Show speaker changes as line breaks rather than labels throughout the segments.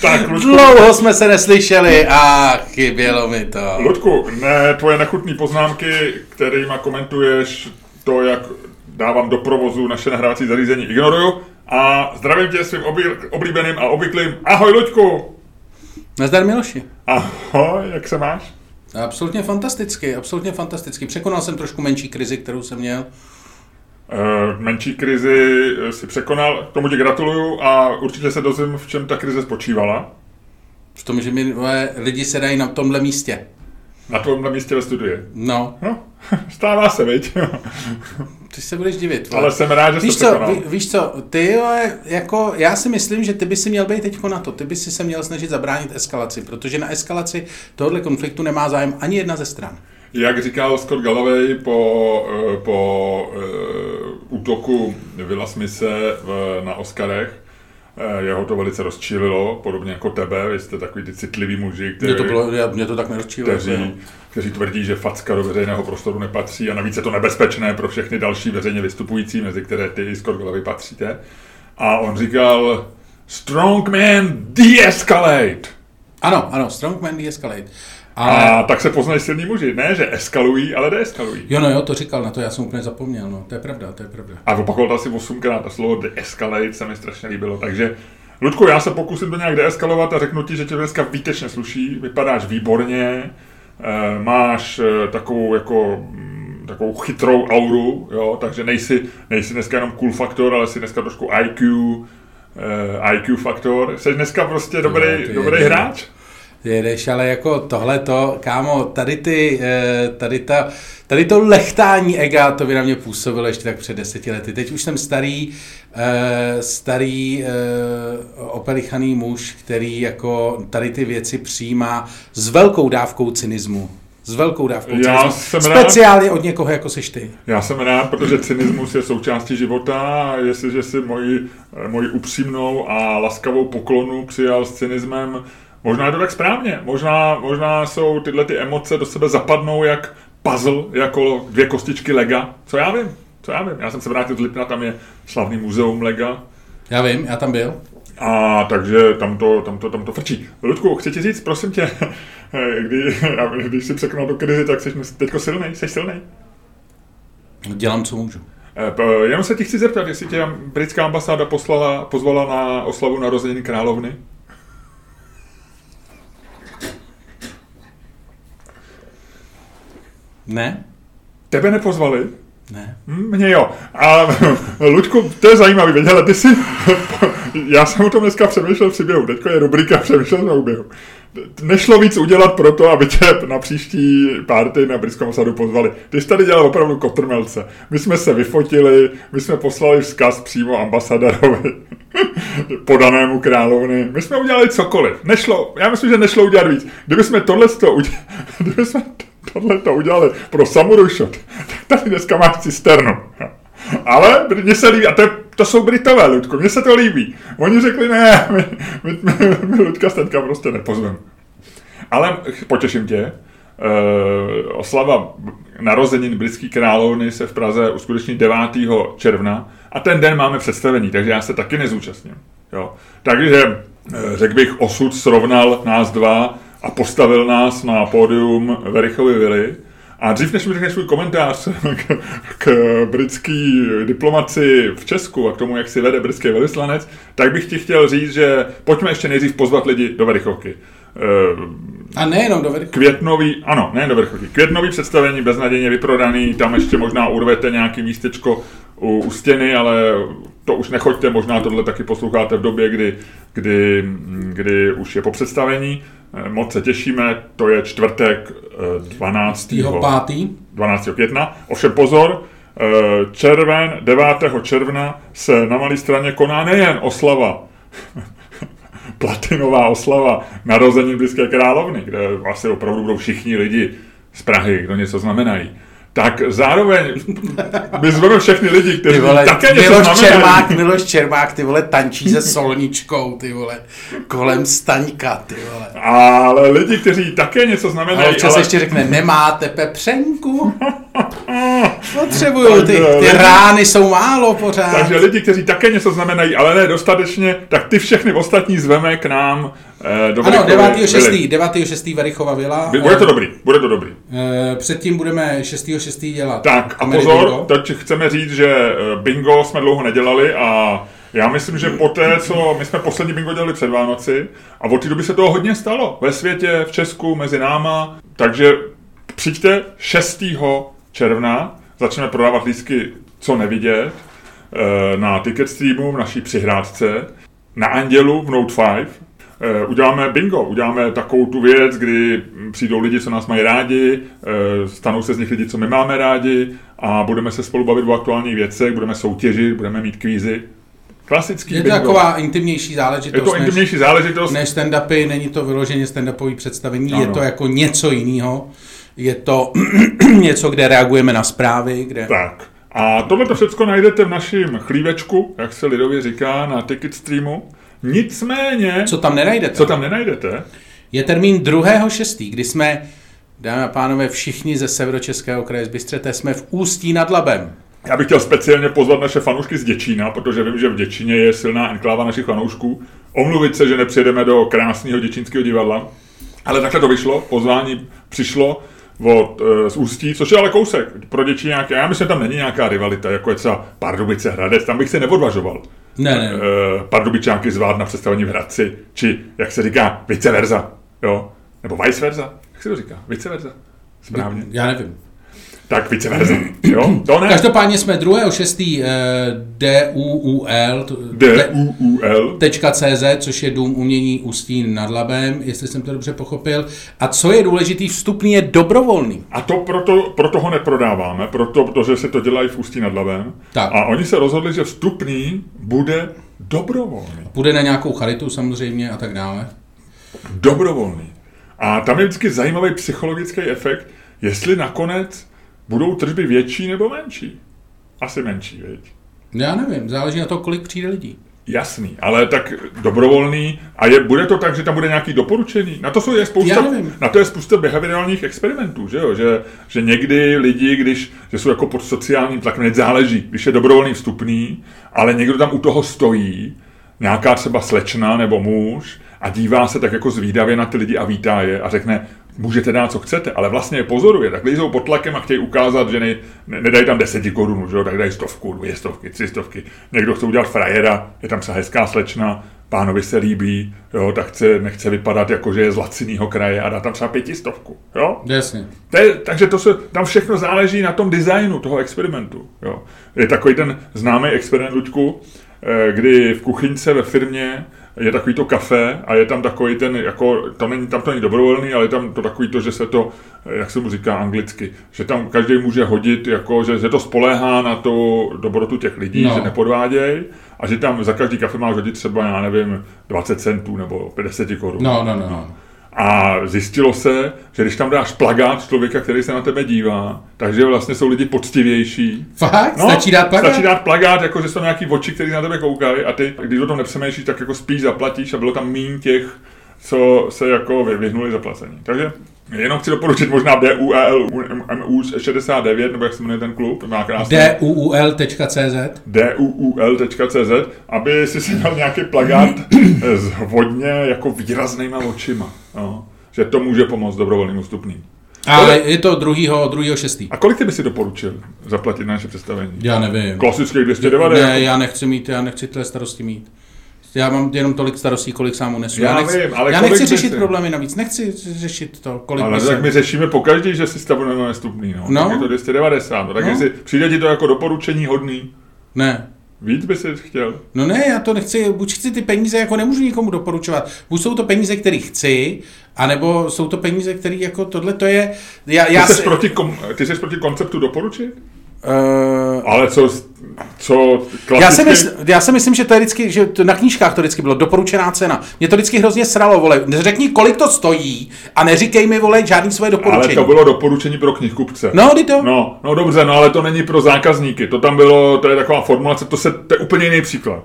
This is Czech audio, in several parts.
Tak, Ludku,
Dlouho jsme se neslyšeli a chybělo mi to.
Ludku, ne, tvoje nechutné poznámky, kterými komentuješ to, jak dávám do provozu naše nahrávací zařízení, ignoruju. A zdravím tě svým oblí- oblíbeným a obvyklým Ahoj, Luďku!
Nazdar Miloši.
Ahoj, jak se máš?
Absolutně fantasticky, absolutně fantasticky. Překonal jsem trošku menší krizi, kterou jsem měl.
Uh, menší krizi si překonal, k tomu ti gratuluju a určitě se dozvím, v čem ta krize spočívala.
V tom, že mi lidi sedají na tomhle místě.
Na tomhle místě ve studii.
No,
No, stává se, viď?
ty se budeš divit. vole.
Ale jsem rád, že jsi
Víš
to
co,
překonal.
ví, víš co, ty vole, jako, já si myslím, že ty by si měl být teď na to, ty by si se měl snažit zabránit eskalaci, protože na eskalaci tohohle konfliktu nemá zájem ani jedna ze stran.
Jak říkal Scott Galloway po, eh, po uh, útoku Willa Smise v, na Oscarech, eh, jeho to velice rozčílilo, podobně jako tebe, vy jste takový ty citlivý muži, kteří,
Mě to, bylo, já- mě to tak nerozčílo. jako
kteří, kteří tvrdí, že facka do veřejného prostoru nepatří a navíc je to nebezpečné pro všechny další veřejně vystupující, mezi které ty i Scott Galloway patříte. A on říkal, strong man de-escalate.
Ano, ano, strongman de-escalate.
A
Ale,
tak se poznají silní muži. Ne, že eskalují, ale deeskalují.
jo, no jo, to říkal, na to já jsem úplně zapomněl, no, to je pravda, to je pravda.
A opakoval to asi osmkrát a slovo deescalate se mi strašně líbilo. Takže, Ludku, já se pokusím to nějak deeskalovat a řeknu ti, že tě dneska výtečně sluší, vypadáš výborně, eh, máš eh, takovou jako mm, takovou chytrou auru, jo, takže nejsi, nejsi dneska jenom cool faktor, ale jsi dneska trošku IQ, eh, IQ faktor. Jsi dneska prostě dobrý,
ty
dobrý hráč?
Jedeš, ale jako tohle to, kámo, tady ty, eh, tady ta, tady to lechtání ega, to by na mě působilo ještě tak před deseti lety. Teď už jsem starý, eh, starý eh, opelichaný muž, který jako tady ty věci přijímá s velkou dávkou cynismu. S velkou dávkou
Já
cynismu.
jsem rád.
Speciálně od někoho, jako seš ty.
Já jsem rád, protože cynismus je součástí života a jestliže si moji, moji upřímnou a laskavou poklonu přijal s cynismem, možná je to tak správně. Možná, možná jsou tyhle ty emoce do sebe zapadnou jak puzzle, jako dvě kostičky lega. Co já vím? Co já vím? Já jsem se vrátil z Lipna, tam je slavný muzeum lega.
Já vím, já tam byl.
A takže tam to, tam to, tam to frčí. Ludku, chci ti říct, prosím tě, kdy, když si překonal tu krizi, tak jsi teďko silnej, jsi silnej.
Dělám, co můžu.
Eh, Jenom se ti chci zeptat, jestli tě britská ambasáda poslala, pozvala na oslavu narozeniny královny?
Ne?
Tebe nepozvali?
Ne.
Hm, Mně jo. A Luďku, to je zajímavý, věď, hele, ty si, já jsem o tom dneska přemýšlel v příběhu, teďko je rubrika přemýšlel na příběhu. Nešlo víc udělat pro to, aby tě na příští party na britskou ambasádu pozvali. Ty jsi tady dělal opravdu kotrmelce. My jsme se vyfotili, my jsme poslali vzkaz přímo ambasadorovi, podanému královny. My jsme udělali cokoliv. Nešlo, já myslím, že nešlo udělat víc. Kdyby jsme tohle to udělali, kdyby jsme tohle to udělali pro Samurai Shot, tak tady dneska máš cisternu. Ale mně se líbí, a to, je, to jsou Britové, Ludku, mně se to líbí. Oni řekli, ne, my, my, my, my Ludka Staňka prostě nepozveme. Ale potěším tě, Uh, oslava narozenin britské královny se v Praze uskuteční 9. června a ten den máme představení, takže já se taky nezúčastním. Jo. Takže eh, řekl bych, osud srovnal nás dva a postavil nás na pódium Verichovy vily. A dřív, než mi řekneš svůj komentář k, k britský diplomaci v Česku a k tomu, jak si vede britský velvyslanec, tak bych ti chtěl říct, že pojďme ještě nejdřív pozvat lidi do Verichovky. Eh,
A nejenom do Verichovky.
Květnový, ano, ne do vrcholky, květnový představení beznadějně vyprodaný, tam ještě možná urvete nějaký místečko u, u stěny, ale to už nechoďte, možná tohle taky posloucháte v době, kdy, kdy, kdy už je po představení. Eh, Moc se těšíme, to je čtvrtek eh, 12.
Týho pátý.
12. května. Ovšem pozor, eh, červen, 9. června se na malé straně koná nejen oslava platinová oslava narození Britské královny, kde vlastně opravdu budou všichni lidi z Prahy, kdo něco znamenají. Tak zároveň my zveme všechny lidi,
Ty
kteří
vole,
také něco
Miloš
znamenají.
Čermák, Miloš Čermák, ty vole, tančí se solničkou, ty vole, kolem staňka, ty vole.
Ale lidi, kteří také něco znamenají,
Ale občas ještě řekne, nemáte pepřenku? Potřebuju, ty, ty rány jsou málo pořád.
Takže lidi, kteří také něco znamenají, ale ne dostatečně, tak ty všechny ostatní zveme k nám eh, do
Ano,
Verichovy
9.6.
vily.
9.6. Verichova vila.
Bude to dobrý, bude to dobrý.
Eh, Předtím budeme 6.6. dělat.
Tak a pozor,
Bingo.
teď chceme říct, že eh, bingo jsme dlouho nedělali a já myslím, že poté, co my jsme poslední bingo dělali před Vánoci a od té doby se toho hodně stalo ve světě, v Česku, mezi náma, takže přijďte 6. června, začneme prodávat lístky co nevidět eh, na Ticket Streamu v naší přihrádce, na Andělu v Note 5, Eh, uděláme bingo, uděláme takovou tu věc, kdy přijdou lidi, co nás mají rádi, eh, stanou se z nich lidi, co my máme rádi a budeme se spolu bavit o aktuálních věcech, budeme soutěžit, budeme mít kvízy. Klasický
Je to
bingo.
taková intimnější záležitost.
je to
než-
intimnější záležitost.
než stand-upy, není to vyloženě stand-upové představení,
Ano.
je to jako něco jiného. Je to něco, kde reagujeme na zprávy, kde...
Tak. A tohle to všechno najdete v našem chlívečku, jak se lidově říká, na Ticket Streamu. Nicméně,
Co tam nenajdete?
co tam nenajdete,
Je termín 2.6., kdy jsme, dámy a pánové, všichni ze severočeského kraje z Bystřete, jsme v Ústí nad Labem.
Já bych chtěl speciálně pozvat naše fanoušky z Děčína, protože vím, že v Děčíně je silná enkláva našich fanoušků. Omluvit se, že nepřijedeme do krásného děčínského divadla. Ale takhle to vyšlo, pozvání přišlo od, e, z Ústí, což je ale kousek pro Děčíňáky. Já myslím, že tam není nějaká rivalita, jako je třeba Pardubice Hradec, tam bych se neodvažoval.
Ne, ne,
E, Pardubičáky zvát na představení v Hradci, či jak se říká, vice versa, jo? Nebo vice versa, jak se to říká, vice versa, správně.
já nevím.
Tak vice versa, jo? To ne.
Každopádně jsme 2.6. eh, DUUL,
D-U-U-L.
.cz, což je Dům umění Ústí nad Labem, jestli jsem to dobře pochopil. A co je důležitý, vstupný je dobrovolný.
A to proto, proto ho neprodáváme, proto, protože se to dělají v Ústí nad Labem.
Tak.
A oni se rozhodli, že vstupný bude dobrovolný.
Půjde na nějakou charitu samozřejmě a tak dále.
Dobrovolný. A tam je vždycky zajímavý psychologický efekt, jestli nakonec budou tržby větší nebo menší. Asi menší, viď?
Já nevím, záleží na to, kolik přijde lidí.
Jasný, ale tak dobrovolný. A je, bude to tak, že tam bude nějaký doporučení? Na to, jsou, je spousta, na to je spousta behaviorálních experimentů, že jo? Že, že někdy lidi, když že jsou jako pod sociálním tlakem, hned záleží, když je dobrovolný vstupný, ale někdo tam u toho stojí, nějaká třeba slečna nebo muž a dívá se tak jako zvídavě na ty lidi a vítá je a řekne, můžete dát, co chcete, ale vlastně je pozoruje, tak lidi jsou pod tlakem a chtějí ukázat, že ne, ne, nedají tam deseti korun, že jo, tak dají stovku, dvě stovky, tři stovky. Někdo chce udělat frajera, je tam třeba hezká slečna, pánovi se líbí, jo, tak chce, nechce vypadat jako, že je z lacinýho kraje a dá tam třeba pětistovku, jo.
Jasně.
To je, takže to se, tam všechno záleží na tom designu toho experimentu. Jo. Je takový ten známý experiment, Luďku, kdy v kuchyňce ve firmě je takový to kafe a je tam takový ten, jako, to není, tam to není dobrovolný, ale je tam to takový to, že se to, eh, jak se mu říká anglicky, že tam každý může hodit, jako, že se to spoléhá na tu dobrotu těch lidí,
no.
že nepodvádějí a že tam za každý kafe máš hodit třeba, já nevím, 20 centů nebo 50 korun.
No, no, no, no.
A zjistilo se, že když tam dáš plagát člověka, který se na tebe dívá, takže vlastně jsou lidi poctivější.
Fakt? Stačí dát plagát?
No, Stačí dát plagát, jako že jsou nějaký oči, který na tebe koukají a ty, když o tom nepřemýšlíš, tak jako spíš zaplatíš a bylo tam mín těch, co se jako vy- vyhnuli zaplacení. Takže jenom chci doporučit možná DUEL MU 69, nebo jak se jmenuje ten klub, má krásný
duul.cz
duul.cz, aby si si dal nějaký plagát s hodně jako výraznýma očima. No. Že to může pomoct dobrovolným vstupným.
Ale je to druhýho, druhýho šestý.
A kolik ty by si doporučil zaplatit na naše představení?
Já nevím.
Klasických 290?
Ne, já nechci mít, já nechci tyhle starosti mít. Já mám jenom tolik starostí, kolik sám unesu.
Já
nechci,
vím, ale
já nechci řešit
si-
problémy navíc, nechci řešit to, kolik
Ale tak
se...
my řešíme po každý, že si stavujeme vstupný, no.
No.
Tak je to 290, no. Tak
No.
jestli přijde ti to jako doporučení hodný,
Ne,
víc by si chtěl.
No ne, já to nechci, buď chci ty peníze, jako nemůžu nikomu doporučovat. Buď jsou to peníze, které chci, anebo jsou to peníze, které jako tohle to je, já,
Ty
já
jsi
si,
proti, kom, ty jsi proti konceptu doporučit?
uh,
Ale co, co klasicky...
já, si mysl, já si myslím, že to je vždycky, že to na knížkách to vždycky bylo doporučená cena. Mě to vždycky hrozně sralo, vole. Řekni, kolik to stojí a neříkej mi, vole, žádný svoje
Ale
doporučení.
to bylo doporučení pro knihkupce.
No, ty to.
No, no dobře, no ale to není pro zákazníky. To tam bylo, to je taková formulace, to, se, to je úplně jiný příklad.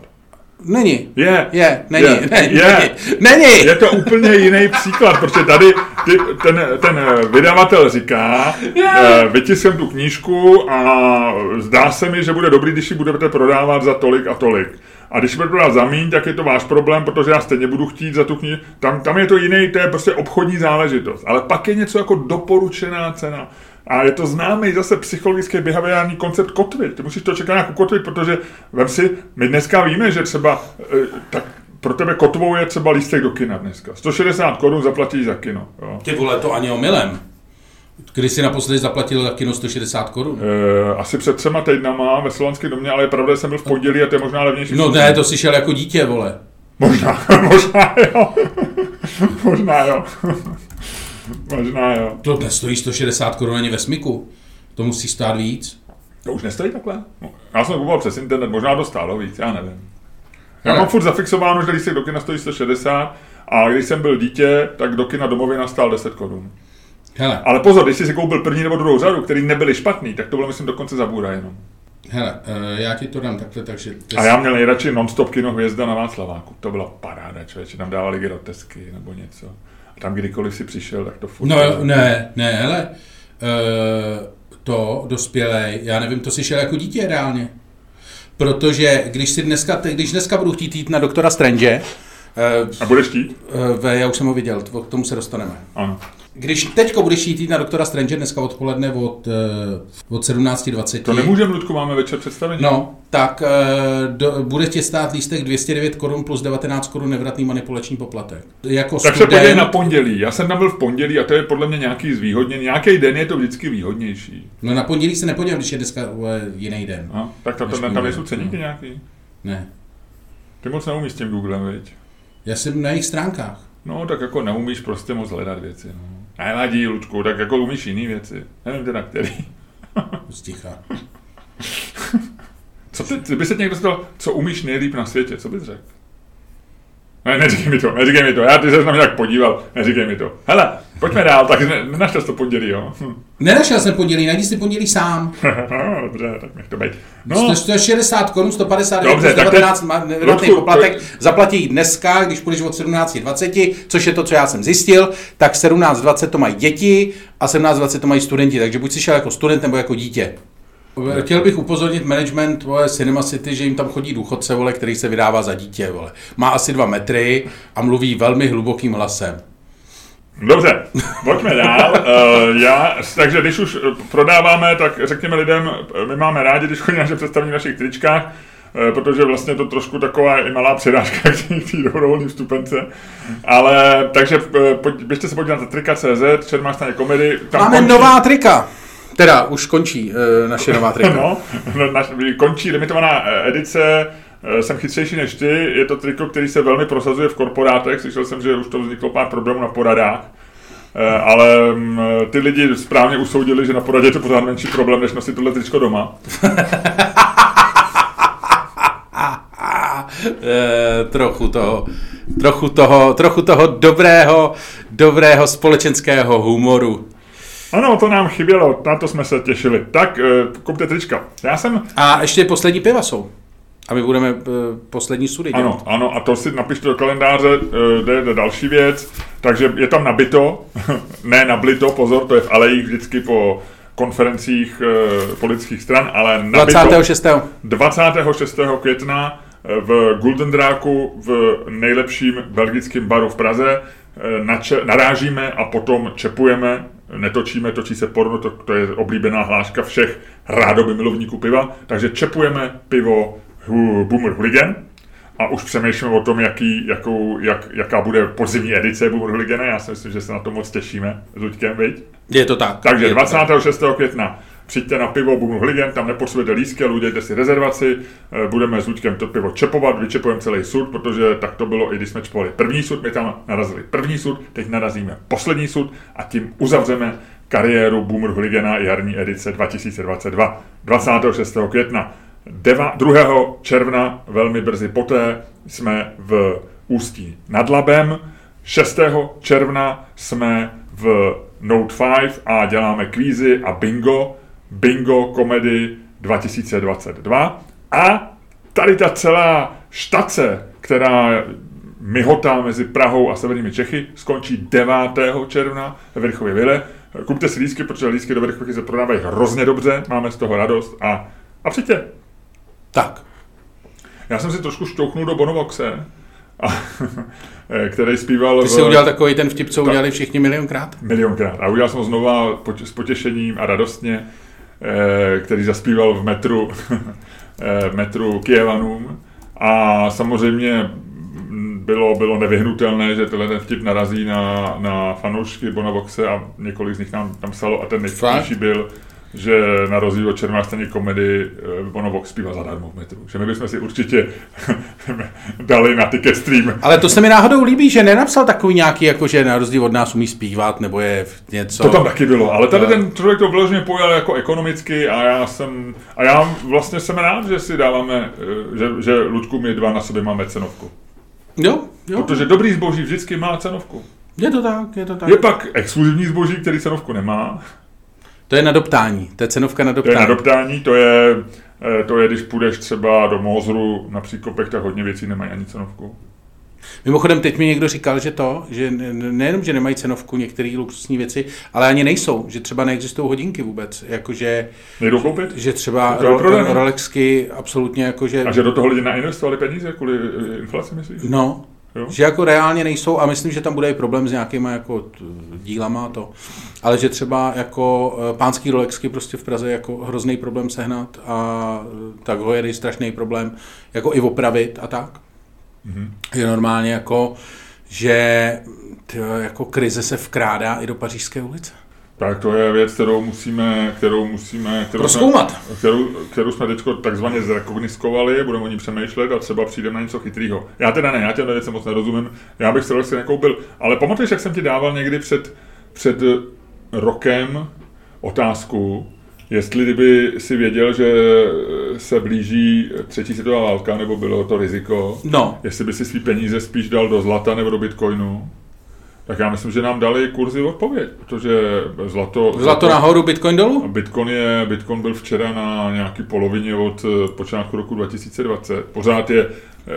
Není.
Je.
Je, není,
Je.
není,
Je.
není, není.
Je to úplně jiný příklad, protože tady ty, ten, ten vydavatel říká, eh, vytisknem tu knížku a zdá se mi, že bude dobrý, když ji budete prodávat za tolik a tolik. A když ji budete prodávat za míň, tak je to váš problém, protože já stejně budu chtít za tu knihu. Tam, tam je to jiný, to je prostě obchodní záležitost. Ale pak je něco jako doporučená cena. A je to známý zase psychologický behaviorální koncept kotvy. Ty musíš to čekat nějak ukotvit, protože vem si, my dneska víme, že třeba eh, tak pro tebe kotvou je třeba lístek do kina dneska. 160 korun zaplatíš za kino. Jo.
Ty vole, to ani omylem. Kdy jsi naposledy zaplatil za kino 160 korun?
E, asi před třema týdnama ve Slovanském domě, ale je pravda, že jsem byl v pondělí a to je možná levnější.
No ne, to jsi šel jako dítě, vole.
Možná, možná jo. možná jo. Možná jo.
To nestojí 160 korun ani ve smyku. To musí stát víc.
To už nestojí takhle? No, Já jsem kupoval přes internet, možná dostálo víc, já nevím. Já
Ale-
mám furt zafixováno, že lístek do kina stojí 160 a když jsem byl dítě, tak do kina domovina stál 10 korun.
Hele,
Ale pozor, když jsi si koupil první nebo druhou řadu, který nebyly špatný, tak to bylo myslím dokonce za bůra jenom.
hele, eh, já ti to dám takhle, takže... ty
A já měl nejradši non-stop kino Hvězda na Václaváku. To byla paráda, člověče, tam dávali grotesky nebo něco. Tam kdykoliv si přišel, tak to furt...
No ne, ne, hele, eh, to dospělej, já nevím, to si šel jako dítě reálně. Protože když si dneska, když dneska budu chtít jít na doktora Strange, eh,
A budeš chtít?
eh, já už jsem ho viděl, k tomu se dostaneme.
Ano.
Když teďko budeš jít na doktora Strange dneska odpoledne od, eh, od 17.20.
To nemůžeme, Ludku, máme večer představení.
No, tak eh, do, bude ti stát lístek 209 korun plus 19 korun nevratný manipulační poplatek. Jako
Tak se
student,
podívej na pondělí. Já jsem tam byl v pondělí a to je podle mě nějaký zvýhodněný. Nějaký den je to vždycky výhodnější.
No na pondělí se nepodívám, když je dneska vole, jiný den.
A? Tak tam,
Než
tam, tam nejsou ceníky nějaký.
Ne.
Ty moc neumíš s tím Googlem, viď?
Já jsem na jejich stránkách.
No, tak jako neumíš prostě moc hledat věci. No. Nevadí, Ludku, tak jako umíš jiný věci. Nevím teda, který.
Sticha.
Co ty, kdyby se někdo zeptal, co umíš nejlíp na světě, co bys řekl? Ne, neříkej mi to, neříkej mi to, já ty se na mě tak podíval, neříkej mi to. Hele, pojďme dál, tak ne, nenašel jsi to pondělí, jo?
Nenašel jsem pondělí, najdi si pondělí sám.
no, dobře, tak nech to být.
No.
No,
160 korun, 150
Dobře,
plus
tak
19 má nevratný
Ludku,
poplatek,
to-
zaplatí dneska, když půjdeš od 17.20, což je to, co já jsem zjistil, tak 17.20 to mají děti a 17.20 to mají studenti, takže buď si šel jako student nebo jako dítě. Chtěl bych upozornit management vole, Cinema City, že jim tam chodí důchodce, vole, který se vydává za dítě. Vole. Má asi dva metry a mluví velmi hlubokým hlasem.
Dobře, pojďme dál. Uh, já, takže když už eh, prodáváme, tak řekněme lidem, eh, my máme rádi, když chodí naše představení v našich tričkách, eh, protože vlastně to trošku taková i malá přirážka k té- dobrovolné vstupence. Ale, takže eh, pojď, běžte se podívat na trika.cz, čermá staně komedy.
Máme
končí-
nová trika. Teda, už končí uh, naše nová trika.
No, no, naš, končí limitovaná eh, edice, eh, jsem chytřejší než ty, je to triko, který se velmi prosazuje v korporátech, slyšel jsem, že už to vzniklo pár problémů na poradách, ale mm, ty lidi správně usoudili, že na poradě je to pořád menší problém, než nosit tohle tričko doma.
Eh, trochu toho, trochu toho, trochu toho dobrého, dobrého společenského humoru.
Ano, to nám chybělo, na to jsme se těšili. Tak, eh, kupte trička. Já jsem,
A ještě poslední piva jsou. A my budeme uh, poslední sudy dělat.
ano, ano, a to si napište do kalendáře, eh, jde, jde další věc, takže je tam nabito, ne nablito, pozor, to je v alejích vždycky po konferencích eh, politických stran, ale nabito.
26.
26. května eh, v Golden Dráku v nejlepším belgickém baru v Praze eh, nače, narážíme a potom čepujeme, netočíme, točí se porno, to, to je oblíbená hláška všech rádoby milovníků piva, takže čepujeme pivo hu, Boomer Hooligan a už přemýšlíme o tom, jaký, jakou, jak, jaká bude podzimní edice Boomer Hooligana, já si myslím, že se na to moc těšíme s Luďkem, viď?
Je to tak.
Takže
je to
26. května přijďte na pivo Bumnu Hligen, tam nepotřebujete lístky, ale udělejte si rezervaci, eh, budeme s Luďkem to pivo čepovat, vyčepujeme celý sud, protože tak to bylo i když jsme čepovali první sud, my tam narazili první sud, teď narazíme poslední sud a tím uzavřeme kariéru Boomer Hligena jarní edice 2022. 26. května. Deva, 2. června, velmi brzy poté, jsme v Ústí nad Labem. 6. června jsme v Note 5 a děláme kvízy a bingo. Bingo komedy 2022. A tady ta celá štace, která myhotá mezi Prahou a severními Čechy, skončí 9. června ve Vrchově Vile. Kupte si lístky, protože lístky do Vrchovky se prodávají hrozně dobře, máme z toho radost a, a přijďte.
Tak.
Já jsem si trošku šťouchnul do Bonovoxe, a, který zpíval...
Ty jsi udělal takový ten vtip, co udělali všichni milionkrát?
Milionkrát. A udělal jsem ho znova s potěšením a radostně, který zaspíval v metru, eh, metru Kievanům. A samozřejmě bylo, bylo nevyhnutelné, že tenhle ten vtip narazí na, na fanoušky Bonovoxe a několik z nich nám tam psalo a ten nejvtipnější byl, že na rozdíl od červené komedy eh, Bono Vox zpívá zadarmo v metru. Že my bychom si určitě dali na ticket stream.
Ale to se mi náhodou líbí, že nenapsal takový nějaký, jako že na rozdíl od nás umí zpívat, nebo je něco.
To tam taky bylo, ale tady ten člověk to vyloženě pojal jako ekonomicky a já jsem, a já vlastně jsem rád, že si dáváme, eh, že, že Ludku my dva na sobě máme cenovku.
Jo, jo.
Protože dobrý zboží vždycky má cenovku.
Je to tak, je to tak.
Je pak exkluzivní zboží, který cenovku nemá.
To je na doptání, to je cenovka na doptání.
To je na doptání, to je, eh, to je, když půjdeš třeba do Mozru na příkopech, tak hodně věcí nemají ani cenovku.
Mimochodem, teď mi někdo říkal, že to, že nejenom, že nemají cenovku některé luxusní věci, ale ani nejsou, že třeba neexistují hodinky vůbec, jakože...
Nejdou koupit?
Že třeba ro, ro, Rolexky absolutně jakože...
A že do toho lidi nainvestovali peníze kvůli eh, inflaci, myslíš?
No, Jo? Že jako reálně nejsou a myslím, že tam bude i problém s nějakýma jako dílama a to. Ale že třeba jako eh, pánský Rolexky prostě v Praze jako hrozný problém sehnat a eh, tak ho je strašný problém jako i opravit a tak. Mm-hmm. Je normálně jako, že jako krize se vkrádá i do pařížské ulice.
Tak to je věc, kterou musíme, kterou musíme, kterou
Proskoumat.
Jsme, kterou, kterou jsme teď takzvaně zrekogniskovali, budeme o ní přemýšlet a třeba přijdeme na něco chytrého. Já teda ne, já těm věcem moc nerozumím, já bych se si nekoupil, ale pamatuješ, jak jsem ti dával někdy před, před rokem otázku, jestli kdyby si věděl, že se blíží třetí světová válka, nebo bylo to riziko,
no.
jestli by si svý peníze spíš dal do zlata nebo do bitcoinu, tak já myslím, že nám dali kurzy odpověď, protože zlato...
Zlato, zlato nahoru, Bitcoin dolů?
Bitcoin, je, Bitcoin byl včera na nějaký polovině od eh, počátku roku 2020. Pořád je, eh,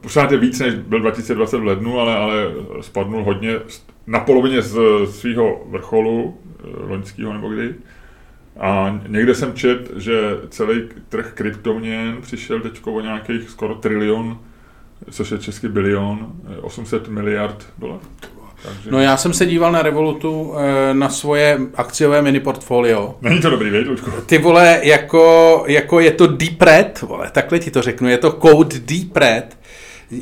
pořád je víc, než byl 2020 v lednu, ale, ale spadnul hodně na polovině z svého vrcholu, eh, loňského nebo kdy. A někde jsem čet, že celý trh kryptoměn přišel teď o nějakých skoro trilion což je český bilion, 800 miliard dolarů.
Takže... No já jsem se díval na Revolutu eh, na svoje akciové mini portfolio.
Není to dobrý, věď?
Ty vole, jako, jako je to Deep Red, vole, takhle ti to řeknu, je to code Deep Red.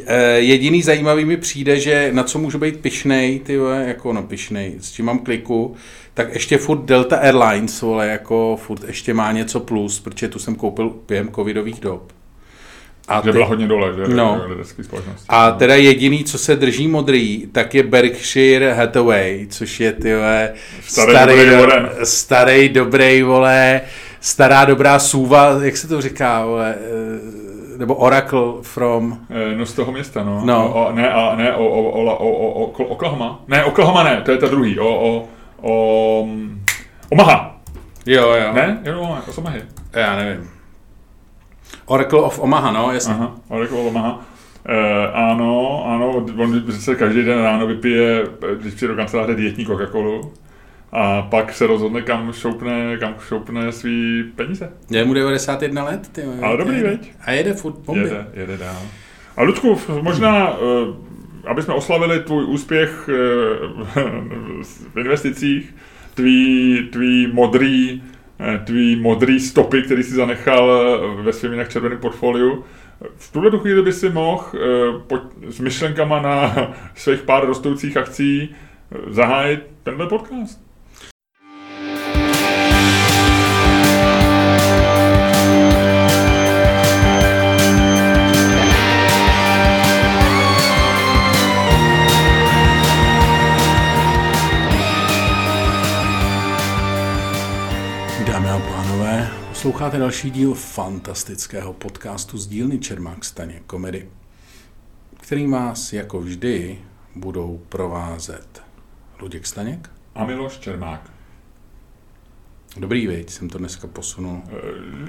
Eh, jediný zajímavý mi přijde, že na co můžu být pišnej, ty vole, jako no pišnej, s čím mám kliku, tak ještě furt Delta Airlines, vole, jako furt ještě má něco plus, protože tu jsem koupil během covidových dob.
A že byla hodně dole, že?
No. A teda jediný, co se drží modrý, tak je Berkshire Hathaway, což je tyhle
starý, starý, dobrý,
starý dobrý, vole, stará dobrá sůva, jak se to říká, vole, eh, nebo Oracle from...
Eh, no z toho města, no.
no.
O, ne, a, ne, o, o, o, o, o, o, Oklahoma. Ne, Oklahoma ne, to je ta druhý. O, o, o, Omaha.
Jo, jo.
Ne? Jo, jako Omahy.
Já nevím. Oracle of Omaha, no, jasně.
Aha, Oracle of Omaha. E, ano, ano, on se každý den ráno vypije, když přijde do kanceláře, dietní Coca-Colu a pak se rozhodne, kam šoupne, kam šoupne svý peníze.
Je mu 91 let, ty.
Ale dobrý, veď?
A jede furt bomby.
Jede, jede dál. A Ludku, možná, eh, aby jsme oslavili tvůj úspěch eh, v investicích, tvý, tvý modrý tvý modrý stopy, který si zanechal eh, ve svém jinak červeném portfoliu. V tuhle chvíli by si mohl eh, s myšlenkama na svých pár rostoucích akcí zahájit tenhle podcast.
Posloucháte další díl fantastického podcastu z dílny Čermák Staně komedy, který vás jako vždy budou provázet Luděk Staněk
a Miloš Čermák.
Dobrý, veď, jsem to dneska posunul.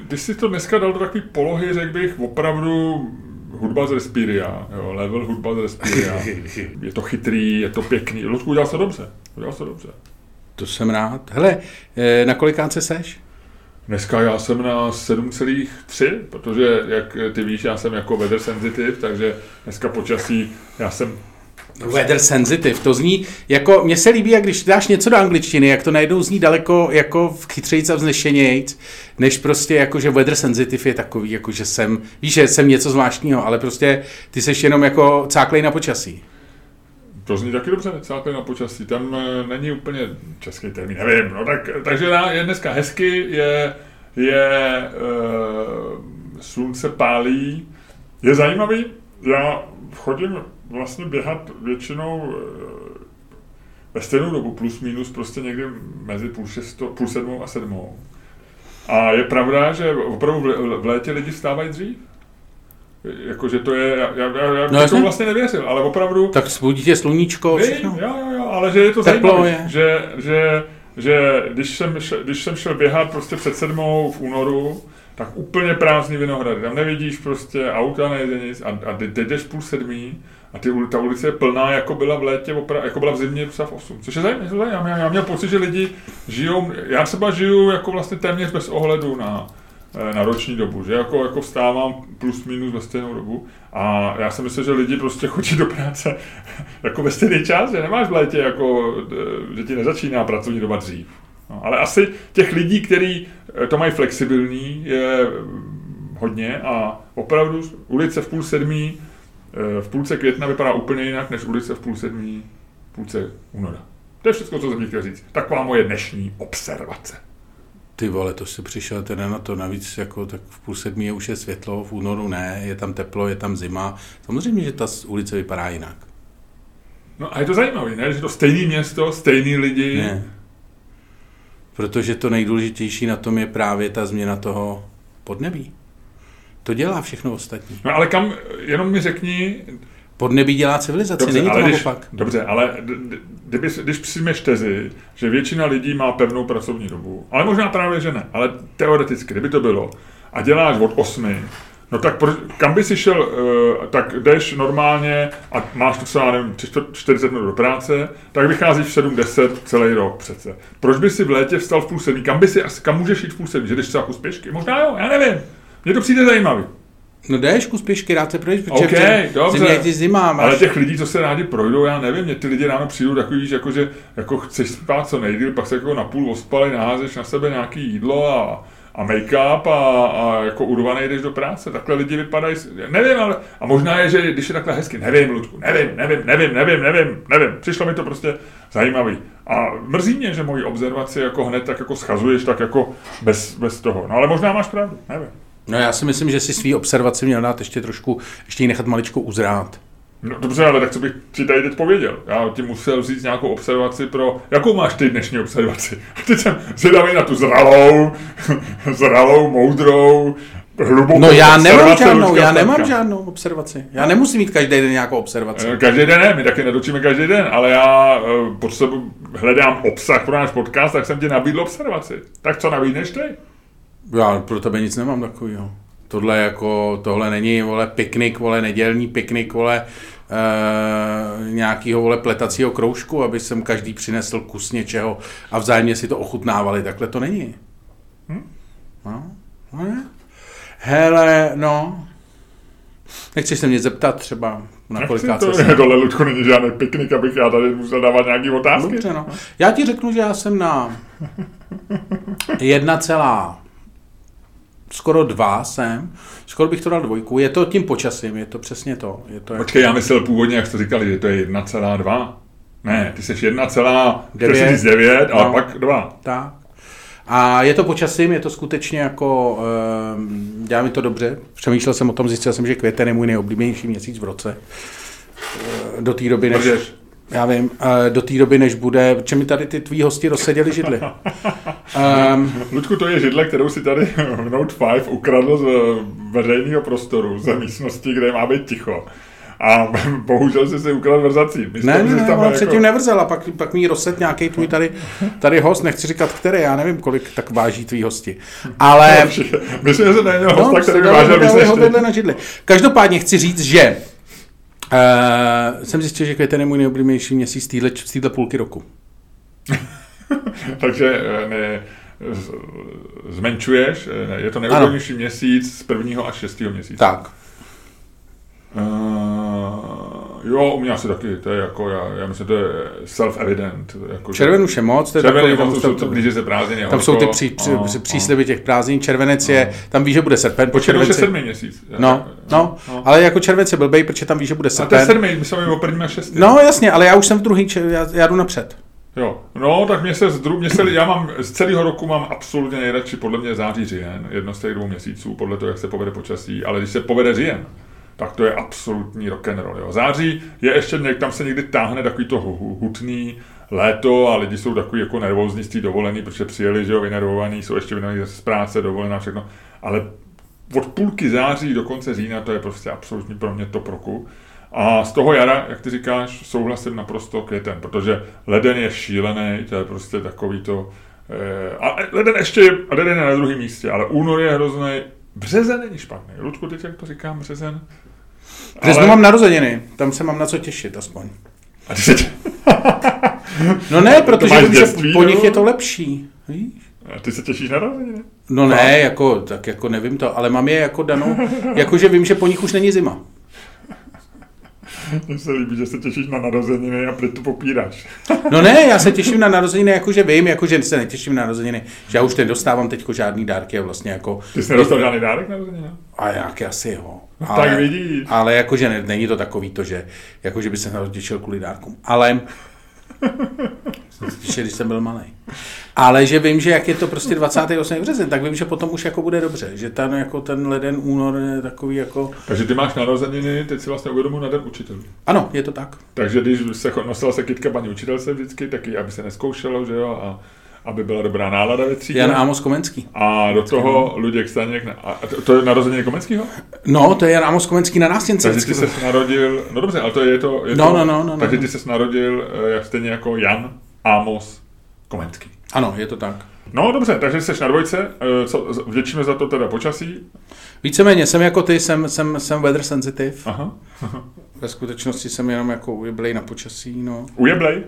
Když eh, si to dneska dal do takové polohy, řekl bych, opravdu hudba z Respiria, jo, level hudba z Respiria. je to chytrý, je to pěkný. Ludku, udělal se dobře. Udělal se dobře.
To jsem rád. Hele, eh, na kolikánce seš?
Dneska já jsem na 7,3, protože, jak ty víš, já jsem jako weather sensitive, takže dneska počasí, já jsem
Weather sensitive, to zní, jako, mně se líbí, jak když dáš něco do angličtiny, jak to najednou zní daleko jako v chytřejc a vznešenějc, než prostě jako, že weather sensitive je takový, jako, že jsem, víš, že jsem něco zvláštního, ale prostě ty seš jenom jako cáklej na počasí.
To zní taky dobře, cáklej na počasí, tam e, není úplně český termín, nevím, no tak, takže je dneska hezky, je, je e, slunce pálí, je zajímavý, já chodím vlastně běhat většinou eh, ve stejnou dobu, plus minus prostě někdy mezi půl, šesto, půl sedmou a sedmou. A je pravda, že opravdu v létě lidi vstávají dřív. Jakože to je, já, já, já no, to vlastně nevěřil, ale opravdu...
Tak zbudí tě sluníčko,
všechno. Jo, jo, jo, ale že je to Teplo zajímavé, je. Že, že, že když, jsem šel, když jsem šel běhat prostě před sedmou v únoru, tak úplně prázdný vinohrady. Tam nevidíš prostě auta, nejde nic a, a jdeš půl sedmý a ty, ta ulice je plná, jako byla v létě, opra- jako byla v zimě třeba v 8. Což je zajímavé. Já, já měl pocit, že lidi žijou, já třeba žiju jako vlastně téměř bez ohledu na, na roční dobu, že jako, jako vstávám plus minus ve stejnou dobu a já si myslím, že lidi prostě chodí do práce jako ve stejný čas, že nemáš v létě jako, eh, že ti nezačíná pracovní doba dřív. No, ale asi těch lidí, kteří eh, to mají flexibilní, je mm, hodně a opravdu ulice v půl sedmí v půlce května vypadá úplně jinak než ulice v půl sedmí, půlce února. To je všechno, co jsem chtěl říct. Taková moje dnešní observace.
Ty vole, to si přišel teda na to, navíc jako tak v půl sedmí je už je světlo, v únoru ne, je tam teplo, je tam zima. Samozřejmě, že ta ulice vypadá jinak.
No a je to zajímavé, ne? Že to stejné město, stejný lidi.
Ne. Protože to nejdůležitější na tom je právě ta změna toho podnebí. To dělá všechno ostatní.
No ale kam, jenom mi řekni...
Podnebí dělá civilizaci, dobře, není to naopak.
Dobře, ale kdyby, když přijmeš tezi, že většina lidí má pevnou pracovní dobu, ale možná právě, že ne, ale teoreticky, kdyby to bylo, a děláš od 8, No tak pro, kam by si šel, uh, tak jdeš normálně a máš to třeba, nevím, 40 minut do práce, tak vycházíš v 7-10 celý rok přece. Proč by si v létě vstal v půl sedmi? Kam, by si, kam můžeš jít v půl sedmi? Že jdeš třeba kus pěšky? Možná jo, já nevím. Mně to přijde zajímavý.
No jdeš kus pěšky, rád se projdeš, protože
okay, dobře.
zimě je zima.
Máš... Ale těch lidí, co se rádi projdou, já nevím, mě ty lidi ráno přijdou takový, že jako, že jako chceš spát co nejdýl, pak se jako na půl ospali, naházeš na sebe nějaký jídlo a, a make-up a, a jako urvaný jdeš do práce. Takhle lidi vypadají, nevím, ale a možná je, že když je takhle hezky, nevím, Ludku, nevím, nevím, nevím, nevím, nevím, nevím. Přišlo mi to prostě zajímavý. A mrzí mě, že moji observaci jako hned tak jako schazuješ tak jako bez, bez toho. No ale možná máš pravdu, nevím.
No já si myslím, že si svý observaci měl dát ještě trošku, ještě ji nechat maličko uzrát.
No dobře, ale tak co bych ti tady teď pověděl? Já ti musel říct nějakou observaci pro... Jakou máš ty dnešní observaci? Teď jsem zvědavý na tu zralou, zralou, moudrou, hlubokou
No já nemám žádnou, já nemám žádnou observaci. Já nemusím mít každý den nějakou observaci.
Eh, každý den ne, my taky nedočíme každý den, ale já uh, potřebu, hledám obsah pro náš podcast, tak jsem ti nabídl observaci. Tak co nabídneš ty?
Já pro tebe nic nemám takového. Tohle jako, tohle není, vole, piknik, vole, nedělní piknik, vole, e, nějakýho, vole, pletacího kroužku, aby jsem každý přinesl kus něčeho a vzájemně si to ochutnávali. Takhle to není. Hm? No, no Hele, no, Nechceš se mě zeptat třeba na koliká
to je, tohle, Ludku, není žádný piknik, abych já tady musel dávat nějaký otázky.
Dobře, no. Já ti řeknu, že já jsem na skoro dva jsem, skoro bych to dal dvojku. Je to tím počasím, je to přesně to. Je to
Počkej, jako... já myslel původně, jak jste říkali, že to je 1,2. Ne, ty jsi 1,9 a no, pak 2.
Tak. A je to počasím, je to skutečně jako, um, dělá mi to dobře. Přemýšlel jsem o tom, zjistil jsem, že květen je můj nejoblíbenější měsíc v roce. Eh, do té doby, než... Bržeš. Já vím, do té doby, než bude, protože mi tady ty tví hosti rozseděli židly.
Um, Ludku, to je židle, kterou si tady Note 5 ukradl z veřejného prostoru, ze místnosti, kde má být ticho. A bohužel jsi si ukradl vrzací.
Ne, ne, ne, ale předtím jako... nevrzel a pak, pak mi rozset nějaký tvůj tady, tady host, nechci říkat který, já nevím, kolik tak váží tvý hosti. Ale...
Myslím, že se neměl no, hosta, který by vážil
víc na židli. Každopádně chci říct, že uh, jsem zjistil, že květen je můj nejoblíbenější měsíc z téhle půlky roku.
Takže eh, ne, zmenšuješ, eh, je to nejoblíbenější měsíc z prvního až šestého měsíce.
Tak.
Uh, jo, u mě asi taky, to je jako, já, já myslím, to je self-evident. Jako,
Červen už je moc, to je
Červený takový, moc, tam, to, blíže se prázdniny.
Tam jsou ty pří, pří, pří, přísliby těch prázdnin, červenec je, tam víš, že bude srpen, po červenci.
sedmý měsíc.
No, no, no, ale jako červenec je blbej, protože tam víš, že bude srpen.
A to je sedmý, my jsme o prvním a šestý.
No jasně, ale já už jsem v druhý, já, já jdu napřed.
Jo, no tak mě se, z dru, mě se, já mám, z celého roku mám absolutně nejradši podle mě září říjen, jedno z těch dvou měsíců, podle toho, jak se povede počasí, ale když se povede říjen, tak to je absolutní rock and roll. Jo. Září je ještě, tam se někdy táhne takový to hutný léto a lidi jsou takový jako nervózní z té dovolený, protože přijeli, že jo, vynervovaný, jsou ještě vynervovaní z práce, dovolená, všechno. Ale od půlky září do konce října to je prostě absolutní pro mě top roku. A z toho jara, jak ty říkáš, souhlasím naprosto květen, protože leden je šílený, to je prostě takový to... Eh, a leden ještě je, leden je na druhém místě, ale únor je hrozný, březen není špatný. Ludku, teď jak to říkám, březen?
Březnu ale... mám narozeniny, tam se mám na co těšit aspoň.
A ty se tě...
no ne, protože vím, že po nich je to lepší. Víš?
A ty se těšíš na narozeniny?
No ne, jako, tak jako nevím to, ale mám je jako danou, jakože vím, že po nich už není zima.
Mně se líbí, že se těšíš na narozeniny a teď to popíráš.
no ne, já se těším na narozeniny, jakože vím, jakože se netěším na narozeniny, že já už nedostávám teď žádný dárky a vlastně jako...
Ty jsi nedostal žádný dárek na narozeniny?
A nějaký asi jo.
No, ale, tak vidíš.
Ale jakože ne, není to takový to, že, jakože by se těšil kvůli dárkům. Ale jsem když jsem byl malý. Ale že vím, že jak je to prostě 28. březen, tak vím, že potom už jako bude dobře, že ten, jako ten leden, únor je takový jako...
Takže ty máš narozeniny, teď si vlastně uvědomuji na den učitelů.
Ano, je to tak.
Takže když se nosila se kytka paní učitelce vždycky, taky aby se neskoušelo, že jo, a aby byla dobrá nálada ve třídě.
Jan Amos Komenský.
A do toho Luděk Staněk. A to je narozeniny Komenskýho?
No, to je Jan Amos Komenský na nástěnce.
Takže ty se narodil, no dobře, ale to je to... Je
no,
to,
no, no, no,
Takže
no.
ty se narodil jak stejně jako Jan Amos Komenský.
Ano, je to tak.
No dobře, takže jsi na dvojce, eh, co, vděčíme za to teda počasí.
Víceméně, jsem jako ty, jsem, jsem, jsem weather sensitive.
Aha. Aha.
Ve skutečnosti jsem jenom jako ujeblej na počasí, no.
Ujeblej?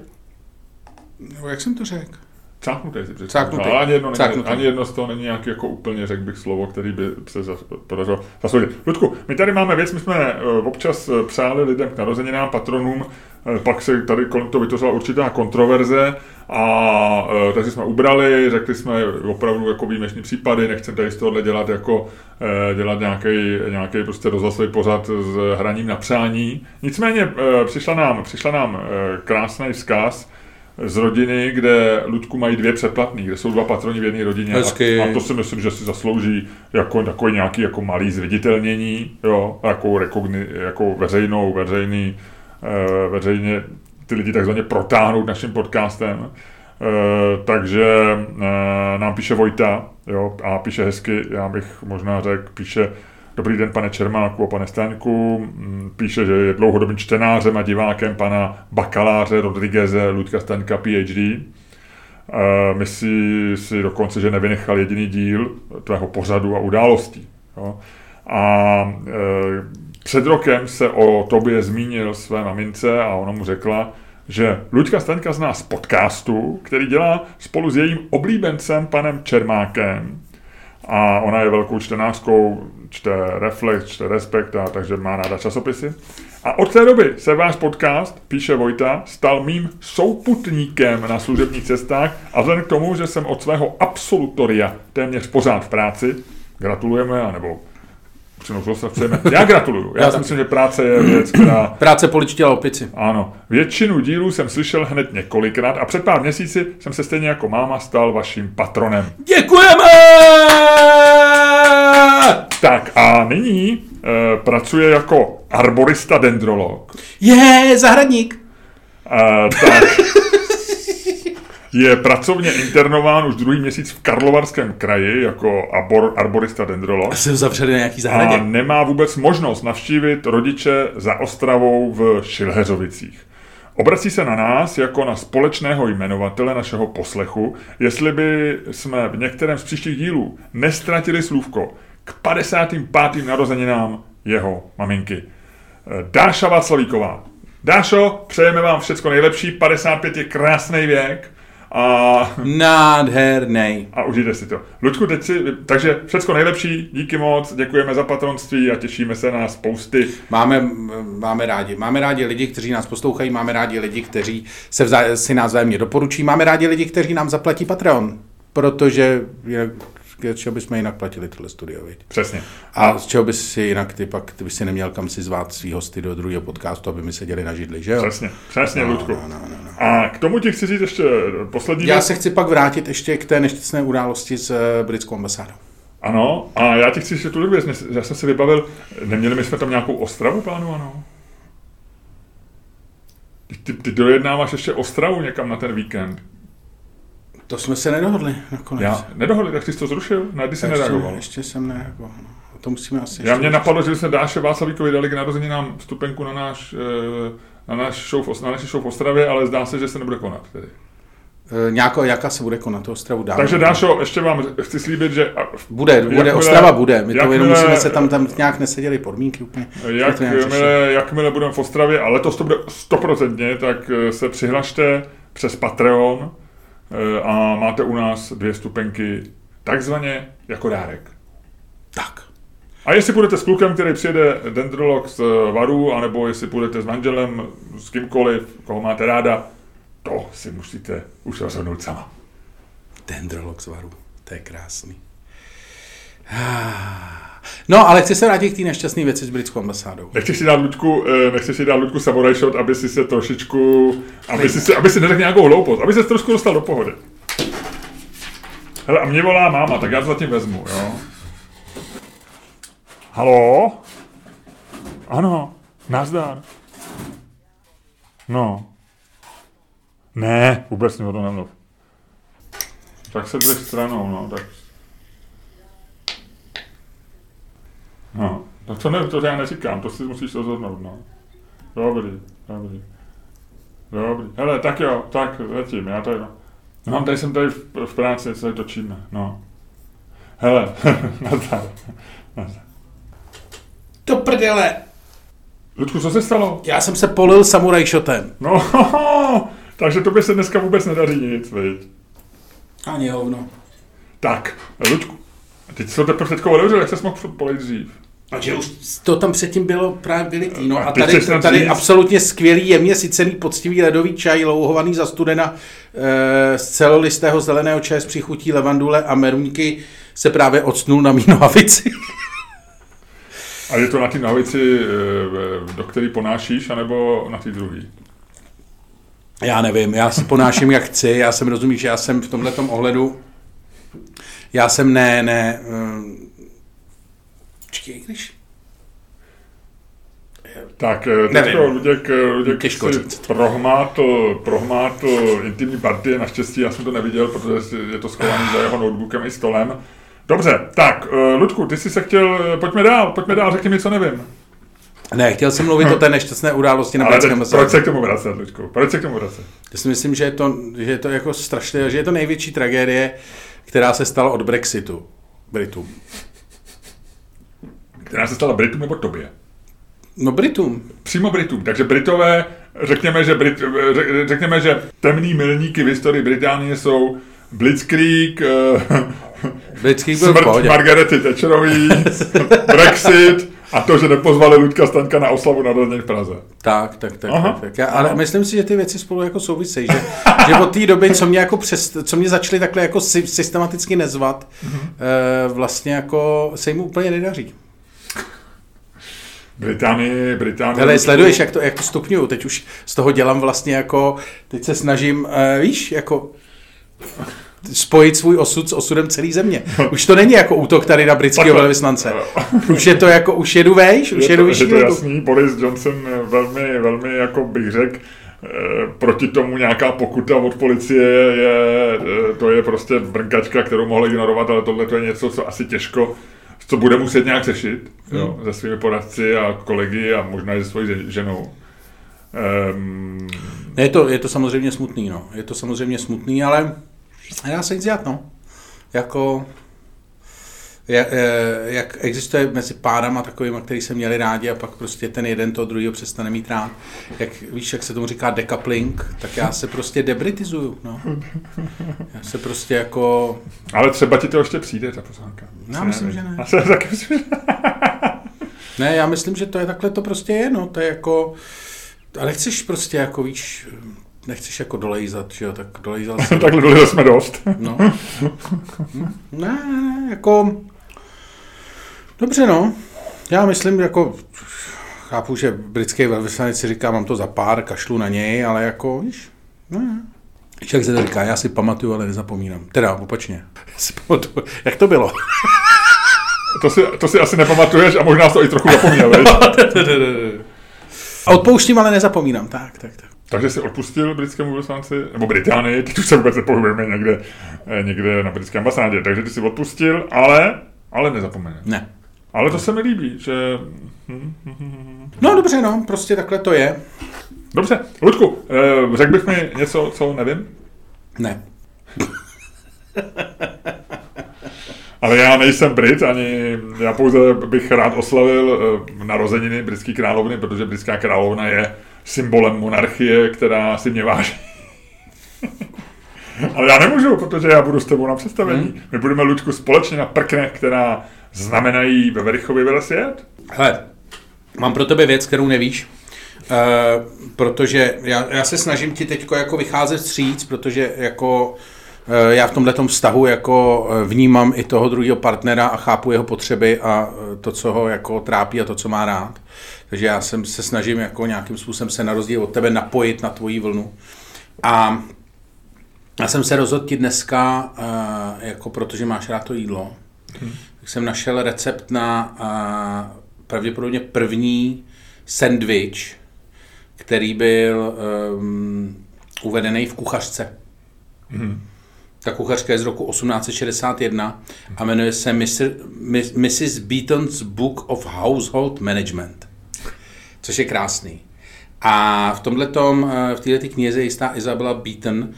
No, jak jsem to řekl?
Cáknutý si představím. No, ani, jedno není, ani jedno z toho není nějaký jako úplně, řekl bych, slovo, který by se podařilo zasloužit. Ludku, my tady máme věc, my jsme eh, občas eh, přáli lidem k narozeninám, patronům, eh, pak se tady kolem toho vytvořila určitá kontroverze a takže jsme ubrali, řekli jsme opravdu jako výjimečný případy, nechceme tady z tohohle dělat jako dělat nějaký, nějaký prostě rozhlasový pořad s hraním na přání. Nicméně přišla nám, přišla nám krásný vzkaz, z rodiny, kde Ludku mají dvě předplatný, kde jsou dva patroni v jedné rodině.
Hezky.
A, a, to si myslím, že si zaslouží jako takový nějaký jako malý zviditelnění, jo, jako, rekogni, jako veřejnou, veřejný, e, veřejně ty lidi takzvaně protáhnout naším podcastem. E, takže e, nám píše Vojta, jo, a píše hezky, já bych možná řekl, píše Dobrý den, pane Čermáku a pane Staňku. Mm, píše, že je dlouhodobým čtenářem a divákem pana bakaláře Rodrigueze Ludka Staňka PhD. Myslí si dokonce, že nevynechal jediný díl tvého pořadu a událostí. A e, před rokem se o tobě zmínil své mamince a ona mu řekla, že Luďka Staňka zná z podcastu, který dělá spolu s jejím oblíbencem panem Čermákem. A ona je velkou čtenářkou čte Reflex, čte Respekt, a takže má ráda časopisy. A od té doby se váš podcast, píše Vojta, stal mým souputníkem na služebních cestách a vzhledem k tomu, že jsem od svého absolutoria téměř pořád v práci, gratulujeme, anebo přinou se chceme. Já gratuluju. Já, Já si myslím, že práce je věc, která...
Práce poličtila opici.
Ano. Většinu dílů jsem slyšel hned několikrát a před pár měsíci jsem se stejně jako máma stal vaším patronem.
Děkujeme!
Tak a nyní e, pracuje jako arborista dendrolog.
Je, zahradník.
E, tak. je pracovně internován už druhý měsíc v Karlovarském kraji jako arbor, arborista dendrolog.
Jsem zavřeli na nějaký zahradě.
A nemá vůbec možnost navštívit rodiče za Ostravou v Šilheřovicích. Obrací se na nás jako na společného jmenovatele našeho poslechu, jestli by jsme v některém z příštích dílů nestratili slůvko k 55. narozeninám jeho maminky. Dáša Václavíková. Dášo, přejeme vám všecko nejlepší, 55 je krásný věk. A,
Nádherný.
a užijte si to. Luďku, teď si, takže všecko nejlepší, díky moc, děkujeme za patronství a těšíme se na spousty.
Máme, máme rádi. Máme rádi lidi, kteří nás poslouchají, máme rádi lidi, kteří se vzá, si nás vzájemně doporučí, máme rádi lidi, kteří nám zaplatí Patreon, protože jinak, z čeho bychom jinak platili tohle studio, viď?
Přesně.
A z čeho bys si jinak ty pak, ty bys si neměl kam si zvát svý hosty do druhého podcastu, aby mi seděli na židli, že jo?
Přesně, přesně,
No,
Luďku.
no, no, no, no.
A k tomu ti chci říct ještě poslední
Já
věc.
se chci pak vrátit ještě k té nešťastné události s eh, britskou ambasádou.
Ano, a já ti chci ještě tu věc. Já jsem si vybavil, neměli my jsme tam nějakou Ostravu plánovanou? Ty, ty, ty dojednáváš ještě Ostravu někam na ten víkend.
To jsme se nedohodli nakonec.
Já nedohodli, tak ty jsi to zrušil? Na kdy jsi
ještě,
nereagoval?
ještě jsem nereagoval. no. To musíme asi
Já
ještě
mě napadlo, že jsme Dáše Václavíkovi dali k narozeninám vstupenku na náš, eh, na náš show, v na naši show v Ostravě, ale zdá se, že se nebude konat. Tedy.
Eh, Nějaká, jaká se bude konat, Ostravu dáme.
Takže Dášo, ještě vám chci slíbit, že
Bude, bude,
Jakmile-
Ostrava bude. My to jenom
jakmile-
musíme se tam, tam nějak neseděli podmínky úplně.
Jak,
to
jakmile, jakmile budeme v Ostravě, a letos to bude stoprocentně, tak eh, se přihlašte přes Patreon a máte u nás dvě stupenky takzvaně jako dárek.
Tak.
A jestli budete s klukem, který přijede dendrolog z eh, Varu, anebo jestli budete s manželem, s kýmkoliv, koho máte ráda, to si musíte už rozhodnout sama.
Dendrolog z varu. To je krásný. No, ale chci se vrátit k té nešťastné věci s britskou ambasádou.
Nechceš si dát Ludku, eh, nechceš si dát Ludku samurai shot, aby si se trošičku, aby si, se, aby si neřekl nějakou hloupost, aby se trošku dostal do pohody. Hele, a mě volá máma, tak já to zatím vezmu, jo. Halo? Ano, nazdar. No. Ne, vůbec mi o to nemluv. Tak se drž stranou, no, tak. No, no to, ne, to já neříkám, to si musíš rozhodnout, no. Dobrý, dobrý. Dobrý. Hele, tak jo, tak letím, já tady, no. No, tady jsem tady v, v práci, se točíme, no. Hele, nazdar. Nazdar.
To prdele!
Ludku, co se stalo?
Já jsem se polil samuraj shotem.
No, takže tobě se dneska vůbec nedaří nic, viď?
Ani hovno.
Tak, Ludku, teď se to teprve teďko otevřel, jak se mohl polejt dřív?
A že už to tam předtím bylo právě vylitý. No
A
a tady, tady absolutně skvělý, jemně sycený, poctivý ledový čaj, louhovaný za studena e, z celolistého zeleného čaje s přichutí levandule a merunky se právě odsnul na mý nohavici.
A je to na té nohavici, eh, do který ponášíš, anebo na té druhý?
Já nevím, já si ponáším jak chci, já jsem rozumíš, že já jsem v tomhle ohledu, já jsem ne, ne, um, počkej, když,
Tak
Nevím.
teďko Luděk, Luděk
Těžko
si
říct.
prohmátl, prohmátl intimní partie, naštěstí já jsem to neviděl, protože je to schovaný za jeho notebookem i stolem. Dobře, tak, eh, Ludku, ty jsi se chtěl, pojďme dál, pojďme dál, řekni mi, co nevím.
ne, chtěl jsem mluvit o té nešťastné události na Britském
proč se k tomu vracet, Ludku? Proč se k tomu vracet?
Já si myslím, že je to, že je to jako strašně, že je to největší tragédie, která se stala od Brexitu Britům.
Která se stala Britům nebo tobě?
No Britům.
Přímo Britům. Takže Britové, řekněme, že, Brit, řek- řekněme, že temný milníky v historii Británie jsou Blitzkrieg, eh,
Britský byl
smrt
pohodě.
Margarety Thatcherový, Brexit a to, že nepozvali Ludka Staňka na oslavu narozenin v Praze.
Tak, tak, tak.
Aha.
tak, tak. Já, ale myslím si, že ty věci spolu jako souvisejí, že, že od té doby, co mě, jako přes, co mě začaly takhle jako sy- systematicky nezvat,
Mhm.
eh, vlastně jako se jim úplně nedaří.
Británii, Británii.
Ale sleduješ, jak to, jak to stupňuju, teď už z toho dělám vlastně jako, teď se snažím, uh, víš, jako spojit svůj osud s osudem celé země. Už to není jako útok tady na britského velvyslance. Už je to jako, už jedu vejš, už
je
jedu
to,
vyšší
je to jasný, Boris Johnson velmi, velmi, jako bych řekl, proti tomu nějaká pokuta od policie je, to je prostě brnkačka, kterou mohl ignorovat, ale tohle to je něco, co asi těžko, co bude muset nějak řešit hmm. jo, se svými poradci a kolegy a možná i se svojí ženou.
Um, je, to, je to samozřejmě smutný, no. Je to samozřejmě smutný, ale dá se nic dělat, no. Jako, jak, jak existuje mezi párama takovými, který se měli rádi a pak prostě ten jeden to druhého přestane mít rád. Jak víš, jak se tomu říká decoupling, tak já se prostě debritizuju. No. Já se prostě jako...
Ale třeba ti to ještě přijde, ta pozvánka.
No, já myslím, že ne.
Já se taky myslím,
Ne, já myslím, že to je takhle to prostě je, no. To je jako... Ale chceš prostě jako, víš, nechceš jako dolejzat, že jo, tak dolejzal jsem.
Takhle dolejzal jsme dost.
no. Ne, ne, ne, jako Dobře, no. Já myslím, jako chápu, že britský velvyslanec si říká, mám to za pár, kašlu na něj, ale jako, víš, ne. Jak se to říká, já si pamatuju, ale nezapomínám. Teda opačně. Já si pamatuju. Jak to bylo?
To si, to si asi nepamatuješ a možná to i trochu zapomněl,
odpouštím, ale nezapomínám. Tak, tak, tak.
Takže si odpustil britskému vyslanci, nebo Británii, teď už se vůbec nepohybujeme někde, eh, někde na britské ambasádě, takže ty si odpustil, ale, ale nezapomeň.
Ne.
Ale to se mi líbí, že...
No dobře, no, prostě takhle to je.
Dobře, Ludku, eh, řekl bych mi něco, co nevím?
Ne.
Ale já nejsem Brit, ani já pouze bych rád oslavil eh, narozeniny britské královny, protože britská královna je symbolem monarchie, která si mě váží. Ale já nemůžu, protože já budu s tebou na představení. Hmm. My budeme, Ludku, společně na prknech, která znamenají ve Verichově svět?
Hele, mám pro tebe věc, kterou nevíš. Uh, protože já, já se snažím ti teď jako vycházet stříc, protože jako uh, já v tomhle vztahu jako uh, vnímám i toho druhého partnera a chápu jeho potřeby a to, co ho jako trápí a to, co má rád. Takže já jsem se snažím jako nějakým způsobem se na rozdíl od tebe napojit na tvoji vlnu. A já jsem se rozhodl ti dneska, jako protože máš rád to jídlo, hmm tak jsem našel recept na a, pravděpodobně první sandwich, který byl um, uvedený v kuchařce. Mm. Ta kuchařka je z roku 1861 a jmenuje se Mr., Mrs. Beaton's Book of Household Management, což je krásný. A v tomhle v této knize jistá Isabella Beaton uh,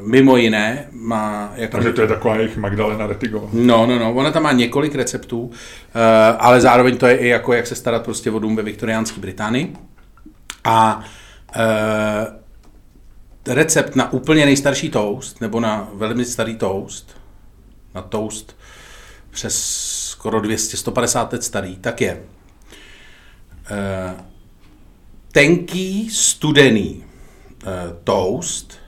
mimo jiné má...
Jako... Takže to je taková jejich Magdalena Retigová.
No, no, no, ona tam má několik receptů, eh, ale zároveň to je i jako, jak se starat prostě o dům ve viktoriánské Británii. A e, recept na úplně nejstarší toast, nebo na velmi starý toast, na toast přes skoro 200-150 let starý, tak je e, tenký, studený toast Eh,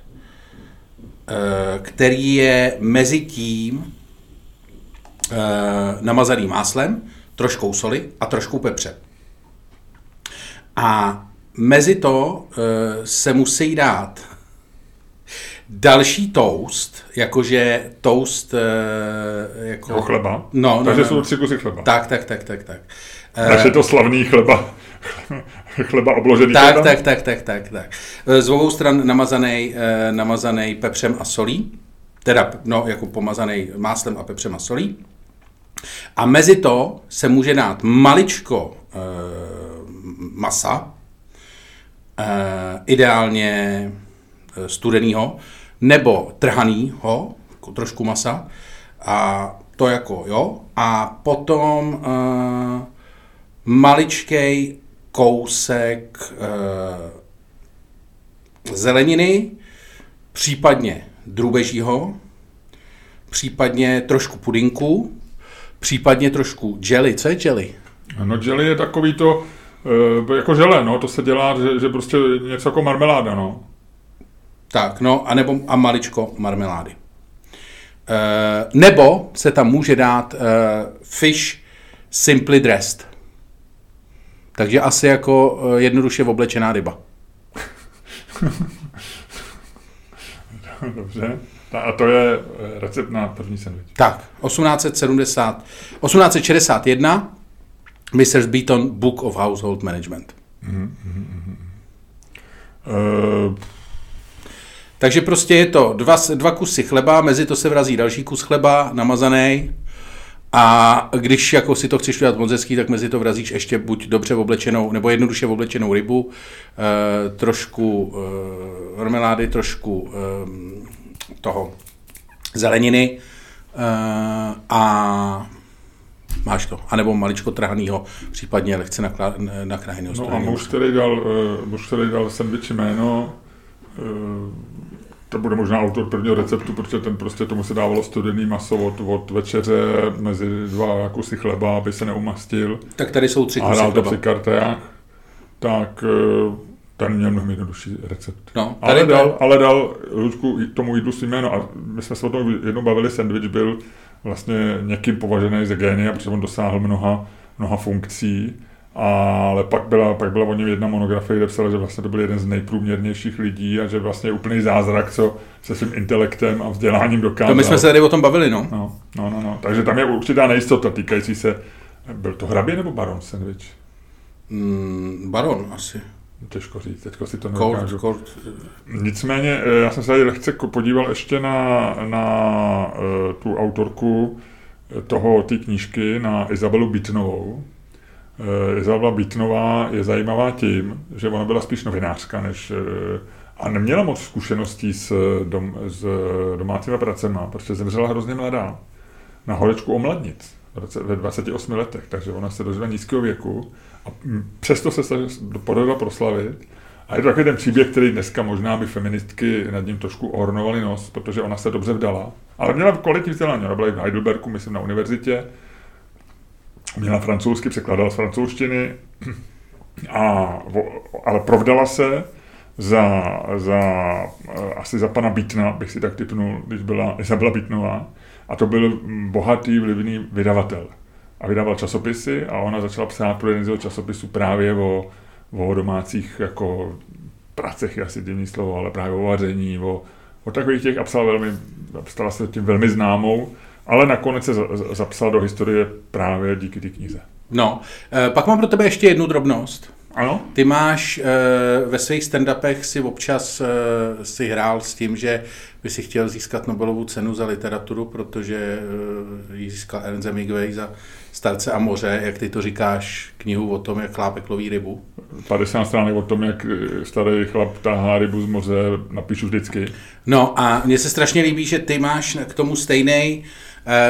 který je mezi tím eh, namazaný máslem, troškou soli a troškou pepře. A mezi to eh, se musí dát další toast, jakože toast...
Jako... O chleba?
No, no,
Takže
no,
jsou no. tři kusy chleba.
Tak, tak, tak, tak, tak.
Takže to slavný chleba. chleba obložený.
Tak, chleba. tak, tak, tak, tak, tak. Z obou stran namazaný, eh, namazaný pepřem a solí, teda no, jako pomazaný máslem a pepřem a solí. A mezi to se může dát maličko e, masa, e, ideálně studenýho, nebo trhanýho, jako trošku masa, a to jako, jo, a potom e, maličkej kousek e, zeleniny, případně drůbežího, případně trošku pudinku, případně trošku jelly. Co je jelly?
No jelly je takový to, e, jako žele, no, to se dělá, že, že prostě něco jako marmeláda, no.
Tak, no, a nebo a maličko marmelády. E, nebo se tam může dát e, fish simply dressed. Takže asi jako eh, jednoduše oblečená ryba.
Dobře. A to je eh, recept na první sandwich.
Tak, 1870, 1861, Mrs. Beaton Book of Household Management. Mm-hmm.
Uh,
Takže prostě je to dva, dva kusy chleba, mezi to se vrazí další kus chleba, namazaný. A když jako si to chceš udělat moc hezký, tak mezi to vrazíš ještě buď dobře oblečenou, nebo jednoduše oblečenou rybu, eh, trošku eh, marmelády, trošku eh, toho zeleniny eh, a máš to. A nebo maličko trhanýho, případně lehce nakrájeného
no a muž tady dal, muž tady dal sandviči jméno, to bude možná autor prvního receptu, protože ten prostě tomu se dávalo studený maso od, od večeře mezi dva kusy chleba, aby se neumastil.
Tak tady jsou tři
A
kusy
hrál to při kartách. Tak eh, ten měl mnohem jednodušší recept.
No,
ale,
tady
dal, ale dal Ludku tomu jídlu si jméno a my jsme se o tom jednou bavili, sandwich byl vlastně někým považený za génia, protože on dosáhl mnoha, mnoha funkcí, ale pak byla, pak byla o něm jedna monografie, kde psala, že vlastně to byl jeden z nejprůměrnějších lidí a že vlastně je úplný zázrak, co se svým intelektem a vzděláním dokázal.
To my jsme se tady o tom bavili, no.
No, no, no, no. Takže tam je určitá nejistota týkající se, byl to hrabě nebo baron sandwich?
Mm, baron asi.
Těžko říct, teďko si to nedokážu.
Colt.
Nicméně, eh, já jsem se tady lehce podíval ještě na, na eh, tu autorku eh, toho, té knížky, na Izabelu Bitnovou. Eh, Izabela Bitnová je zajímavá tím, že ona byla spíš novinářka, než, eh, a neměla moc zkušeností s, dom, s domácíma pracema, protože zemřela hrozně mladá na horečku roce- ve 28 letech, takže ona se dožila nízkého věku a mm, přesto se podařilo proslavit. A je to takový ten příběh, který dneska možná by feministky nad ním trošku ornovaly nos, protože ona se dobře vdala. Ale měla kvalitní vzdělání, ona byla i v Heidelbergu, myslím, na univerzitě. Měla francouzsky, překládala z francouzštiny, a, ale provdala se za, za, eh, asi za pana Bítna, bych si tak typnul, když byla Izabela Bítnová. A to byl bohatý, vlivný vydavatel. A vydával časopisy a ona začala psát pro jeden z jeho časopisů právě o, o domácích jako pracech, je asi divný slovo, ale právě o vaření, o, o takových těch a psala velmi, stala se tím velmi známou, ale nakonec se za- za- zapsala do historie právě díky té knize.
No, eh, pak mám pro tebe ještě jednu drobnost.
Ano?
Ty máš e, ve svých stand-upech si občas e, si hrál s tím, že by si chtěl získat Nobelovu cenu za literaturu, protože ji získal Ernst Hemingway za Starce a moře, jak ty to říkáš, knihu o tom, jak chlápek loví rybu.
50 stránek o tom, jak eh, starý chlap tahá rybu z moře, napíšu vždycky.
No a mně se strašně líbí, že ty máš k tomu stejný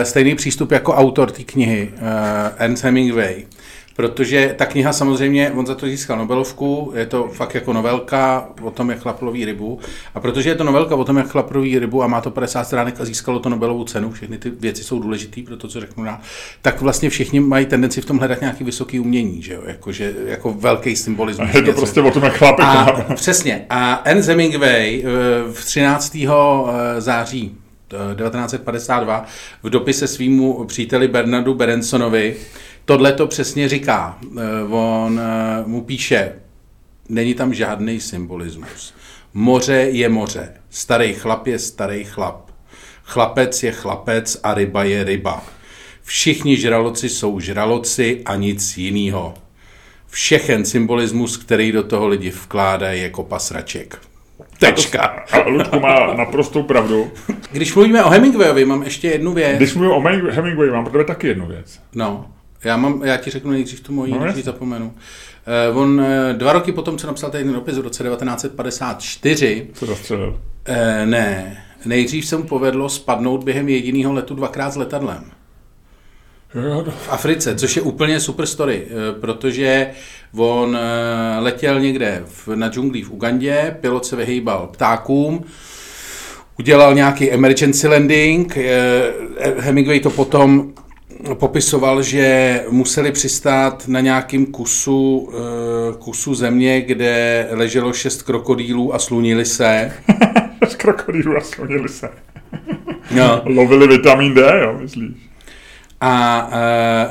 stejný přístup jako autor té knihy, eh, Ernst Hemingway. Protože ta kniha samozřejmě, on za to získal Nobelovku, je to fakt jako novelka o tom, jak chlap loví rybu. A protože je to novelka o tom, jak chlap loví rybu a má to 50 stránek a získalo to Nobelovu cenu, všechny ty věci jsou důležité pro to, co řeknu já, tak vlastně všichni mají tendenci v tom hledat nějaký vysoký umění, že jo? Jako, že, jako velký symbolismus.
A je to prostě o tom, jak chlápek
A přesně. A Ernst Hemingway eh, v 13. září eh, 1952 v dopise svýmu příteli Bernardu Berensonovi tohle to přesně říká. Eh, On eh, mu píše, není tam žádný symbolismus. Moře je moře. Starý chlap je starý chlap. Chlapec je chlapec a ryba je ryba. Všichni žraloci jsou žraloci a nic jiného. Všechen symbolismus, který do toho lidi vkládají jako pasraček. Tečka.
A Ludku má naprostou pravdu.
Když mluvíme o Hemingwayovi, mám ještě jednu věc.
Když mluvím o Heming- Hemingway, mám pro tebe taky jednu věc.
No, já, mám, já ti řeknu nejdřív tu moji,
No,
ji zapomenu. Eh, on eh, dva roky potom, co napsal ten dopis v roce 1954,
Co zastřelil.
eh, ne, nejdřív se mu povedlo spadnout během jediného letu dvakrát s letadlem. V Africe, což je úplně super story, eh, protože on eh, letěl někde v, na džunglí v Ugandě, pilot se vyhýbal ptákům, udělal nějaký emergency landing, eh, Hemingway to potom popisoval, že museli přistát na nějakém kusu, kusu země, kde leželo šest krokodýlů a slunili se.
Z krokodýlů a slonili se.
No.
Lovili vitamin D, jo, myslíš?
A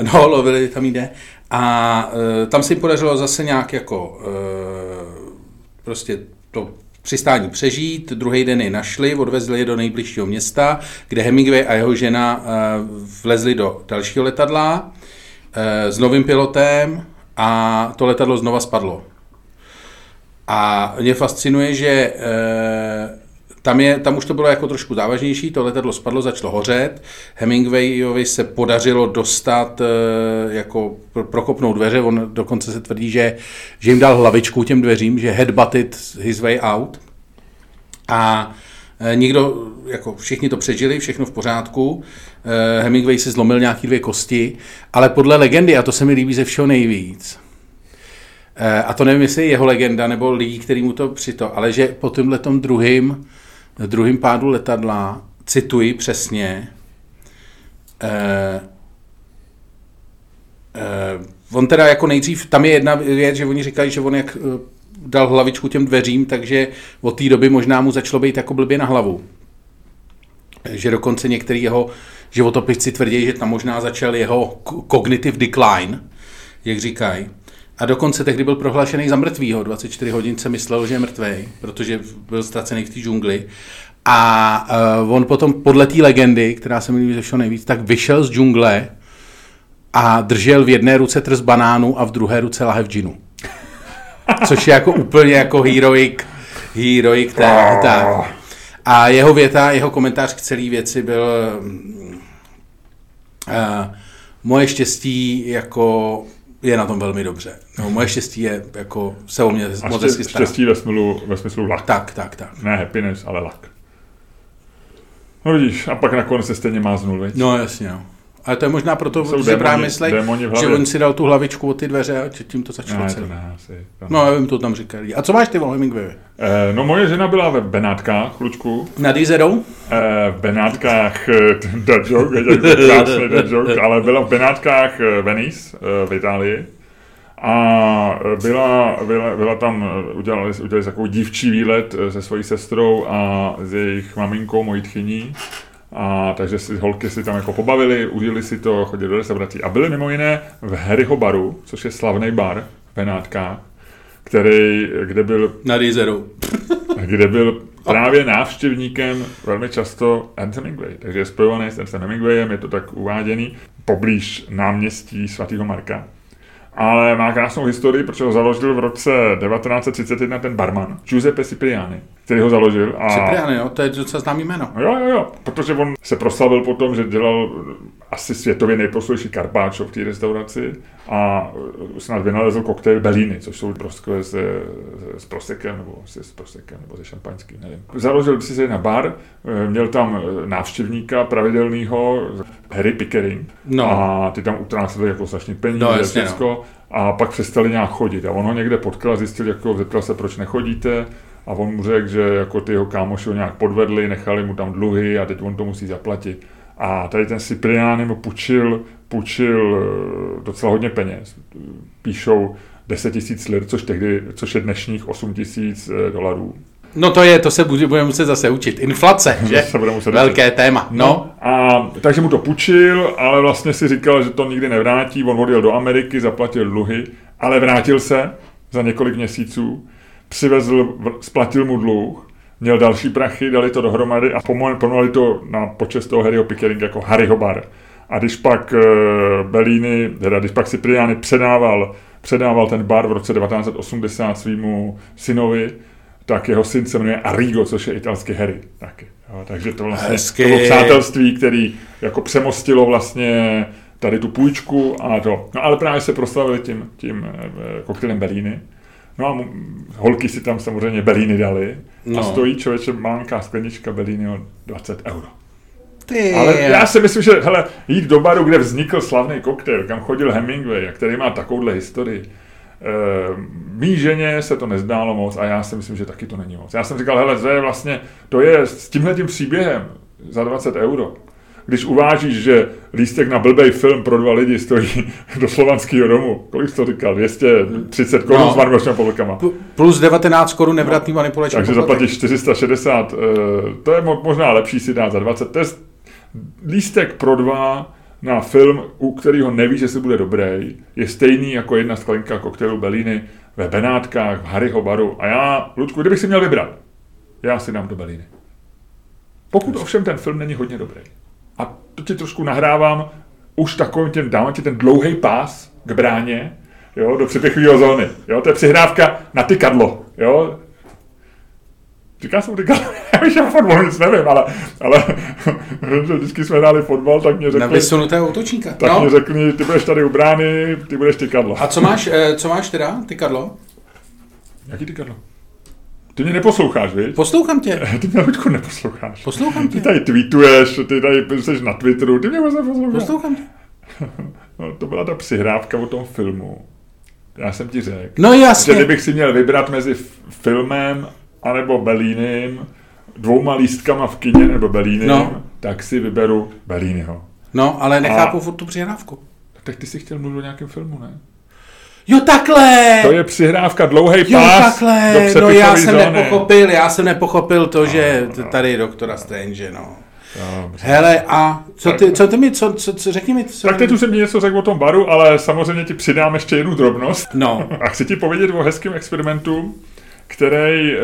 uh, no, lovili tam jde. A uh, tam se jim podařilo zase nějak jako uh, prostě to přistání přežít, druhý den je našli, odvezli je do nejbližšího města, kde Hemingway a jeho žena vlezli do dalšího letadla s novým pilotem a to letadlo znova spadlo. A mě fascinuje, že e, tam, je, tam už to bylo jako trošku závažnější, to letadlo spadlo, začalo hořet, Hemingwayovi se podařilo dostat, e, jako prokopnout dveře, on dokonce se tvrdí, že, že jim dal hlavičku těm dveřím, že headbutted his way out. A e, nikdo, jako všichni to přežili, všechno v pořádku. E, Hemingway si zlomil nějaký dvě kosti, ale podle legendy, a to se mi líbí ze všeho nejvíc, a to nevím, jestli je jeho legenda, nebo lidí, který mu to přito, ale že po tomhle tom druhým, druhým pádu letadla, cituji přesně, eh, eh, on teda jako nejdřív, tam je jedna věc, že oni říkají, že on jak eh, dal hlavičku těm dveřím, takže od té doby možná mu začalo být jako blbě na hlavu. Že dokonce některý jeho životopisci tvrdí, že tam možná začal jeho cognitive decline, jak říkají. A dokonce tehdy byl prohlášený za mrtvýho. 24 hodin se myslel, že je mrtvý, protože byl ztracený v té džungli. A uh, on potom podle té legendy, která se mi líbí ze všeho nejvíc, tak vyšel z džungle a držel v jedné ruce trz banánu a v druhé ruce lahev džinu. Což je jako úplně jako heroic, heroic tak, tak. A jeho věta, jeho komentář k celé věci byl uh, moje štěstí jako je na tom velmi dobře. No, moje štěstí je, jako se o mě
a moc hezky stará. Štěstí ve smyslu, ve smyslu luck.
Tak, tak, tak.
Ne happiness, ale luck. No vidíš, a pak nakonec se stejně máznul, veď?
No jasně, no. Ale to je možná proto, Jsou že právě myslí, že on si dal tu hlavičku od ty dveře a tím to začalo
celé. To ne, asi,
to no, já vím, to tam říkali. A co máš ty o Hemingway?
Eh, no, moje žena byla ve Benátkách, Lučku.
Nad Izerou?
Eh, v Benátkách, eh, dead joke, krásný dead joke, ale byla v Benátkách eh, Venice eh, v Itálii. A byla, byla, byla tam, udělali, udělali takový dívčí výlet se svojí sestrou a s jejich maminkou, mojí tchyní. A takže si holky si tam jako pobavili, užili si to, chodili do restaurací. A byli mimo jiné v Harryho baru, což je slavný bar v Benátkách, který, kde byl...
Na Rizeru.
kde byl právě návštěvníkem velmi často Ernst Hemingway. Takže je spojovaný s Ernstem Hemingwayem, je to tak uváděný, poblíž náměstí svatého Marka ale má krásnou historii, protože ho založil v roce 1931 ten barman, Giuseppe Cipriani, který ho založil.
A... Cipriani, jo, to je docela známý jméno.
Jo, jo, jo, protože on se proslavil potom, že dělal asi světově nejproslulejší karpáčo v té restauraci a snad vynalezl koktejl Bellini, což jsou prostě s, s prosekem, nebo se s prosekem, nebo se šampaňským, nevím. Založil si se na bar, měl tam návštěvníka pravidelného, Harry Pickering, no. a ty tam utráceli jako strašně peníze, no, jasně, no. a pak přestali nějak chodit. A on ho někde potkal a zjistil, jako zeptal se, proč nechodíte, a on mu řekl, že jako ty jeho kámoši ho nějak podvedli, nechali mu tam dluhy a teď on to musí zaplatit. A tady ten Cipriani mu půjčil, půjčil eh, docela hodně peněz. Píšou 10 tisíc lir, což, tehdy, což je dnešních 8 tisíc eh, dolarů.
No to je, to se budeme muset zase učit. Inflace, že? se bude muset Velké učit. téma. No. no.
A takže mu to půjčil, ale vlastně si říkal, že to nikdy nevrátí. On odjel do Ameriky, zaplatil dluhy, ale vrátil se za několik měsíců, přivezl, splatil mu dluh měl další prachy, dali to dohromady a pomonali to na počest toho Harryho Pickeringa jako Harryho bar. A když pak uh, Bellini, teda když pak Cipriani předával, předával ten bar v roce 1980 svýmu synovi, tak jeho syn se jmenuje Arrigo, což je italský Harry taky. Jo, takže to vlastně to bylo přátelství, který jako přemostilo vlastně tady tu půjčku a to. No ale právě se proslavili tím, tím eh, koktylem Bellini. No a holky si tam samozřejmě Belíny dali no. a stojí člověče malinká sklenička Belíny o 20 euro. Ty Ale já si myslím, že hele, jít do baru, kde vznikl slavný koktejl, kam chodil Hemingway a který má takovouhle historii, Uh, mý ženě se to nezdálo moc a já si myslím, že taky to není moc. Já jsem říkal, hele, to je vlastně, to je s tímhle tím příběhem za 20 euro když uvážíš, že lístek na blbej film pro dva lidi stojí do slovanského domu, kolik jsi to říkal, 230 korun no. s manipulačními povolkama.
Plus 19 korun nevratný no. manipulační
Takže zaplatíš 460, eh, to je možná lepší si dát za 20. To je lístek pro dva na film, u kterého nevíš, že se bude dobrý, je stejný jako jedna sklenka koktejlu Belíny ve Benátkách, v Harryho baru. A já, Ludku, kdybych si měl vybrat, já si dám do Belíny. Pokud ovšem ten film není hodně dobrý a to ti trošku nahrávám už takovým těm, dám ti ten dlouhý pás k bráně, jo, do přepěchového zóny. Jo, to je přihrávka na tykadlo. jo, Říká jsem říkal, já víš, o fotbalu nic nevím, ale, ale že vždycky jsme hráli fotbal, tak mě řekli...
Na vysunutého útočníka.
Tak
no.
mě řekli, ty budeš tady u brány, ty budeš tykadlo.
A co máš, eh, co máš teda, tykadlo?
Jaký tykadlo? Ty mě neposloucháš, víš?
Poslouchám tě.
Ty mě Luďku neposloucháš.
Poslouchám
Ty
tě.
tady tweetuješ, ty tady jsi na Twitteru, ty mě vůbec neposloucháš.
Poslouchám tě.
No, to byla ta přihrávka o tom filmu. Já jsem ti řekl.
No
Že
jasně.
kdybych si měl vybrat mezi filmem anebo Bellínem, dvouma lístkama v kině nebo Bellínem,
No.
tak si vyberu Bellínyho.
No, ale nechápu
A-
furt tu přihrávku.
Tak ty si chtěl mluvit o nějakém filmu, ne?
Jo, takhle!
To je přihrávka, dlouhý
Jo,
pás do
takhle, no
přepisové
já jsem
zóny.
nepochopil, já jsem nepochopil to, že
no.
tady doktora Strange, no.
Dobře.
Hele, a co ty, co ty mi, co, co, co řekni mi, co...
Tak teď už jsem ti něco řekl o tom baru, ale samozřejmě ti přidám ještě jednu drobnost.
No,
A chci ti povědět o hezkém experimentu, který, e,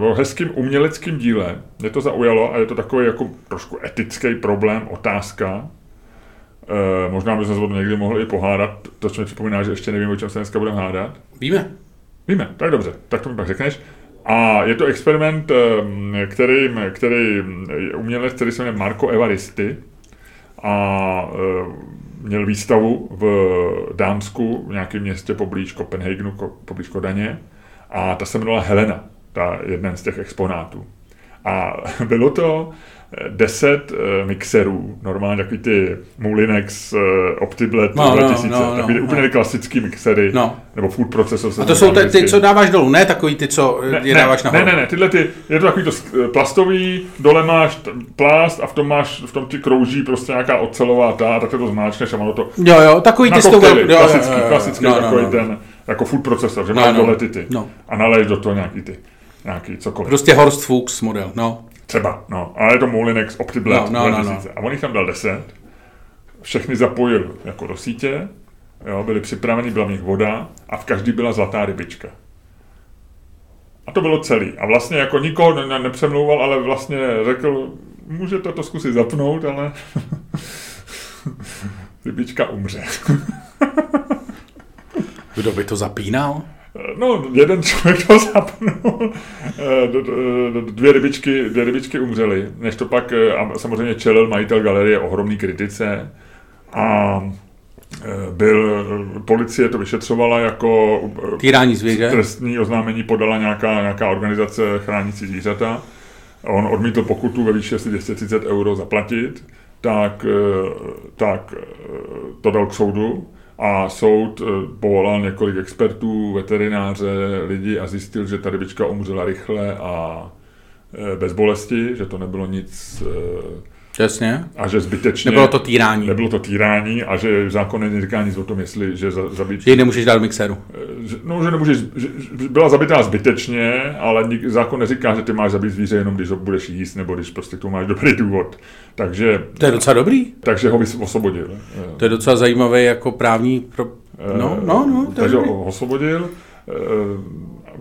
o hezkým uměleckým díle. Mě to zaujalo a je to takový jako trošku etický problém, otázka. E, možná bychom se o tom někdy mohli i pohádat. To, co mi připomíná, že ještě nevím, o čem se dneska budeme hádat.
víme.
Víme, tak dobře, tak to mi pak řekneš. A je to experiment, em, který, který je umělec, který se jmenuje Marco Evaristi a em, měl výstavu v Dánsku, v nějakém městě poblíž Kopenhagenu, ko- poblíž Kodaně a ta se jmenovala Helena, ta jeden z těch exponátů. A bylo to eh, deset eh, mixerů, normálně takový ty Moulinex eh, OptiBled
No, no,
2000,
no, no,
takový ty
no.
úplně klasický mixery,
No.
nebo food processor.
A to jsou ty, ty, co dáváš dolů, ne takový ty, co ne, je dáváš
ne,
nahoru.
ne, ne, tyhle ty, je to takový to sk- plastový, dole máš plast a v tom máš, v tom ti krouží prostě nějaká ocelová ta, tak to zmáčkneš a ono to
Jo, jo, takový ty
koktejly,
jo, jo,
klasický,
jo, jo.
klasický
No, no,
takový
no.
ten, jako food processor, že
No,
máš
no.
dole ty ty
No.
a naleješ do toho nějaký ty, nějaký cokoliv.
Prostě Horst Fuchs model, no.
Třeba, no, ale je to Moulinex OptiBled
No, no, no,
2000. A on jich tam dal 10, všechny zapojil jako do sítě, jo, byli připraveni, byla v nich voda a v každý byla zlatá rybička. A to bylo celý. A vlastně jako nikoho ne- ne- nepřemlouval, ale vlastně řekl, můžete to zkusit zapnout, ale rybička umře.
Kdo by to zapínal?
No, jeden člověk to zapnul, Eh, dvě rybičky, dvě rybičky umřely, než to pak eh, a samozřejmě čelil majitel galerie ohromný kritice. A eh, byl, policie to vyšetřovala jako
Týrání zvěře?
trestní oznámení podala nějaká, nějaká organizace chránící zvířata. On odmítl pokutu ve výši asi 230 euro zaplatit, tak, tak to dal k soudu a soud eh, povolal několik expertů, veterináře, lidi a zjistil, že ta rybička umřela rychle a eh, bez bolesti, že to nebylo nic eh,
Jasně.
a že zbytečně...
Nebylo to týrání.
Nebylo to týrání a že zákon neříká nic o tom, jestli že za, zabít
Že ji nemůžeš dát do mixéru.
že- No, že nemůžeš, že, byla zabitá zbytečně, ale nik, zákon neříká, že ty máš zabít zvíře jenom, když ho budeš jíst, nebo když prostě k tomu máš dobrý důvod. Takže,
To je docela dobrý.
takže ho vys- osvobodil.
To je docela zajímavý jako právní pro... No, no, no, to je
takže ho osvobodil.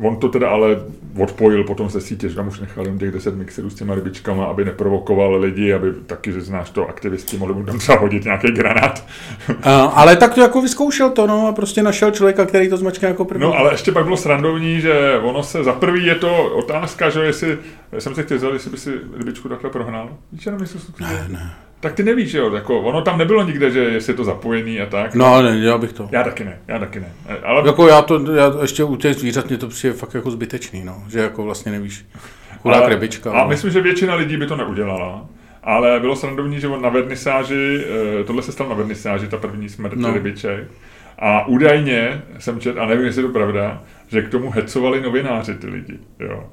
On to teda ale odpojil potom ze sítě, že tam už nechal jen těch 10 mixerů s těma rybičkama, aby neprovokoval lidi, aby taky, že znáš to, aktivisti mohli mu tam třeba hodit nějaký granát.
A, ale tak to jako vyzkoušel to, no, a prostě našel člověka, který to zmačká jako první.
No ale ještě pak bylo srandovní, že ono se, za prvý je to otázka, že jestli, já jsem se chtěl zeptat, jestli by si rybičku takhle prohnal. Víš, jenom jestli
Ne, ne.
Tak ty nevíš, jo, jako ono tam nebylo nikde, že jestli je to zapojený a tak.
No, ne, dělal bych to.
Já taky ne, já taky ne. Ale
Jako já to, já ještě u těch zvířat mě to přijde fakt jako zbytečný, no. Že jako vlastně nevíš. Chudák
ale,
rybička.
A
no.
myslím, že většina lidí by to neudělala. Ale bylo srandovní, že on na vernisáži, eh, tohle se stalo na vernisáži, ta první smrt
No.
rybiček. A údajně jsem četl, a nevím, jestli je to pravda, že k tomu hecovali novináři ty lidi. Jo.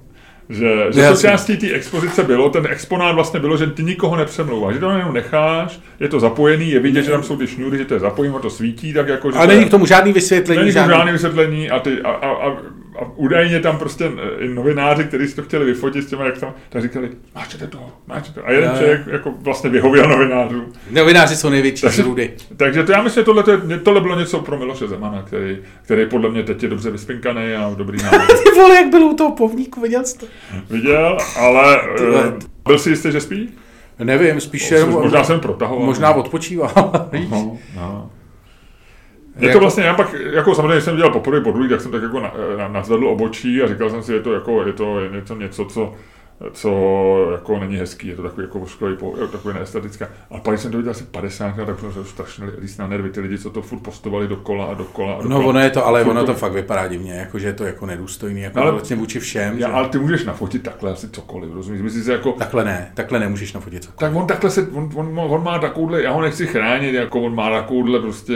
Že, že
Jasně.
součástí té expozice bylo, ten exponát vlastně bylo, že ty nikoho nepřemlouváš, že to jenom necháš, je to zapojený, je vidět, že tam jsou ty šňůry, že to je zapojené, to svítí, tak jako, že
A
to
není k tomu žádný vysvětlení,
Není
žádný...
žádný... žádný vysvětlení a, ty, a, a, a, a údajně tam prostě eh, i novináři, kteří si to chtěli vyfotit s těma, jak tam, tak říkali, máčete to, máčete to. A jeden
jo.
člověk jako vlastně vyhověl novinářům.
Novináři jsou největší
Takže-
zrůdy.
Takže to já myslím, že tohle, tohle bylo něco pro Miloše Zemana, který, který podle mě teď je dobře vyspinkaný a dobrý návod.
Ty vole, jak byl u toho povníku, viděl jsi to?
Viděl, ale uh, byl si jistý, že spí?
Nevím, spíš
Možná jsem protahoval.
možná odpočíval, víš?
No, no. Je to vlastně, já pak, jako samozřejmě jsem dělal poprvé, po druhý, tak jsem tak jako na, na, nazvedl obočí a říkal jsem si, je to jako, je to něco, něco co, co jako není hezký, je to takový jako ošklivý, po- takový neestetické. A pak jsem to viděl asi 50 tak jsem se strašně líst na nervy, ty lidi, co to furt postovali dokola a dokola a dokola.
No ono je to, ale
Furt
ono to fakt vypadá divně, jako, že je to jako nedůstojný, jako
No, ale-
vlastně vůči všem.
Já,
že...
ale ty můžeš nafotit takhle asi cokoliv, rozumíš? Myslíš si jako,
Takhle ne, takhle nemůžeš nafotit cokoliv.
tak on takhle se, on, on, on má takovouhle, já ho nechci chránit, jako on má takovouhle prostě,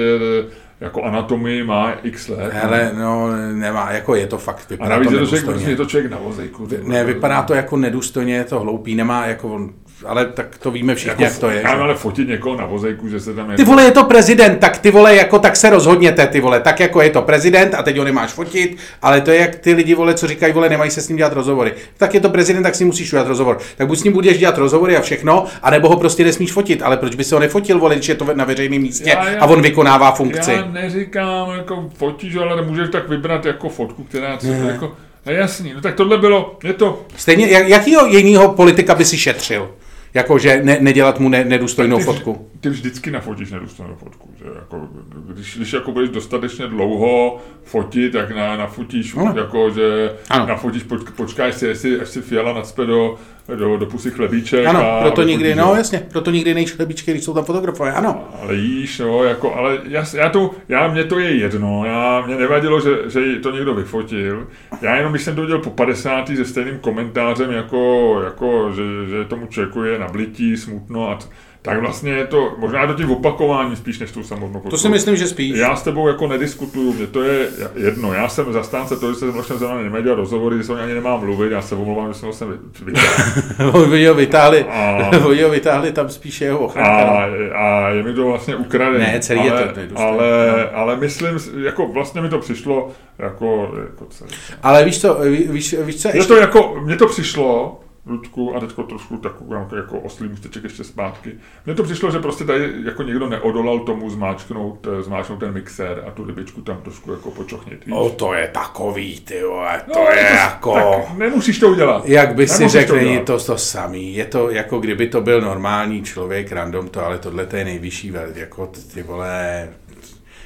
jako anatomii má x let.
Hele, no nemá, jako je to fakt,
a
vypadá
navíc
to
je to člověk, prostě je to člověk na vozejku.
Ne, vypadá to jako nedůstojně, je to hloupý, nemá jako on, ale tak to víme všichni, jak to je.
Já
že?
ale fotit někoho na vozejku, že se tam...
Ty vole, je to prezident, tak ty vole, jako tak se rozhodněte, ty vole, tak jako je to prezident a teď ho nemáš fotit, ale to je jak ty lidi, vole, co říkají, vole, nemají se s ním dělat rozhovory. Tak je to prezident, tak si musíš udělat rozhovor. Tak buď s ním budeš dělat rozhovory a všechno, anebo ho prostě nesmíš fotit, ale proč by se ho nefotil, vole, když je to na veřejném místě
Já- já-
a on vykonává funkci.
Já neříkám, jako fotíš, ale můžeš tak vybrat jako fotku, která... Co, jako, a jasný, no tak tohle bylo, je to...
Stejně, jak, jakýho jiného politika by si šetřil? Jako, že ne, nedělat mu ne, nedůstojnou
ty,
fotku.
Ty vždycky nafotíš nedůstojnou fotku. Že? Jako, když, když jako budeš dostatečně dlouho fotit, tak na, nafotíš,
Ano.
jako, že
Ano.
nafotíš, poč, počkáš si, jestli, až si fiala nacpe do, do, do pusy chlebíček.
Ano,
a
proto nikdy,
ho.
no jasně, proto nikdy nejš chlebíčky, když jsou tam fotografové, ano.
Ale jíš, no, jako, ale já, já to, já, mě to je jedno, já, mě nevadilo, že, že to někdo vyfotil, já jenom, když jsem to udělal po 50. se stejným komentářem, jako, jako že, že tomu člověku je nablití, smutno a t- tak vlastně je to, možná je to tím opakování spíš než tou samotnou
To si myslím, že spíš.
Já s tebou jako nediskutuju, mě to je jedno. Já jsem zastánce toho, že se s Milošem Zemanem dělat rozhovory, že se ani nemám mluvit, já se omlouvám, že jsem ho sem vy- vytáhl.
Oni ho vytáhli,
A-
oni ho vytáhli tam spíše jeho
A,
ochránka.
a je mi to vlastně ukradené.
Ne, celý je
ale,
to- to je důstojné,
ale,
no.
ale myslím, jako vlastně mi to přišlo jako, jako celý.
Ale víš co, ví- víš, víš co,
Je
ještě,
to jako, mně to přišlo, Ludku, a teďko trošku takový jako, jako oslý můsteček ještě zpátky. Mně to přišlo, že prostě tady jako někdo neodolal tomu zmáčknout, eh, zmáčknout ten mixér a tu rybičku tam trošku jako počochnit. víš?
no to je takový, ty vole, to
No,
je
to-
jako...
Tak nemusíš to udělat.
Jak by si řekl, není to to samý. Je to jako kdyby to byl normální člověk, random to, ale tohle to je nejvyšší jako ty vole,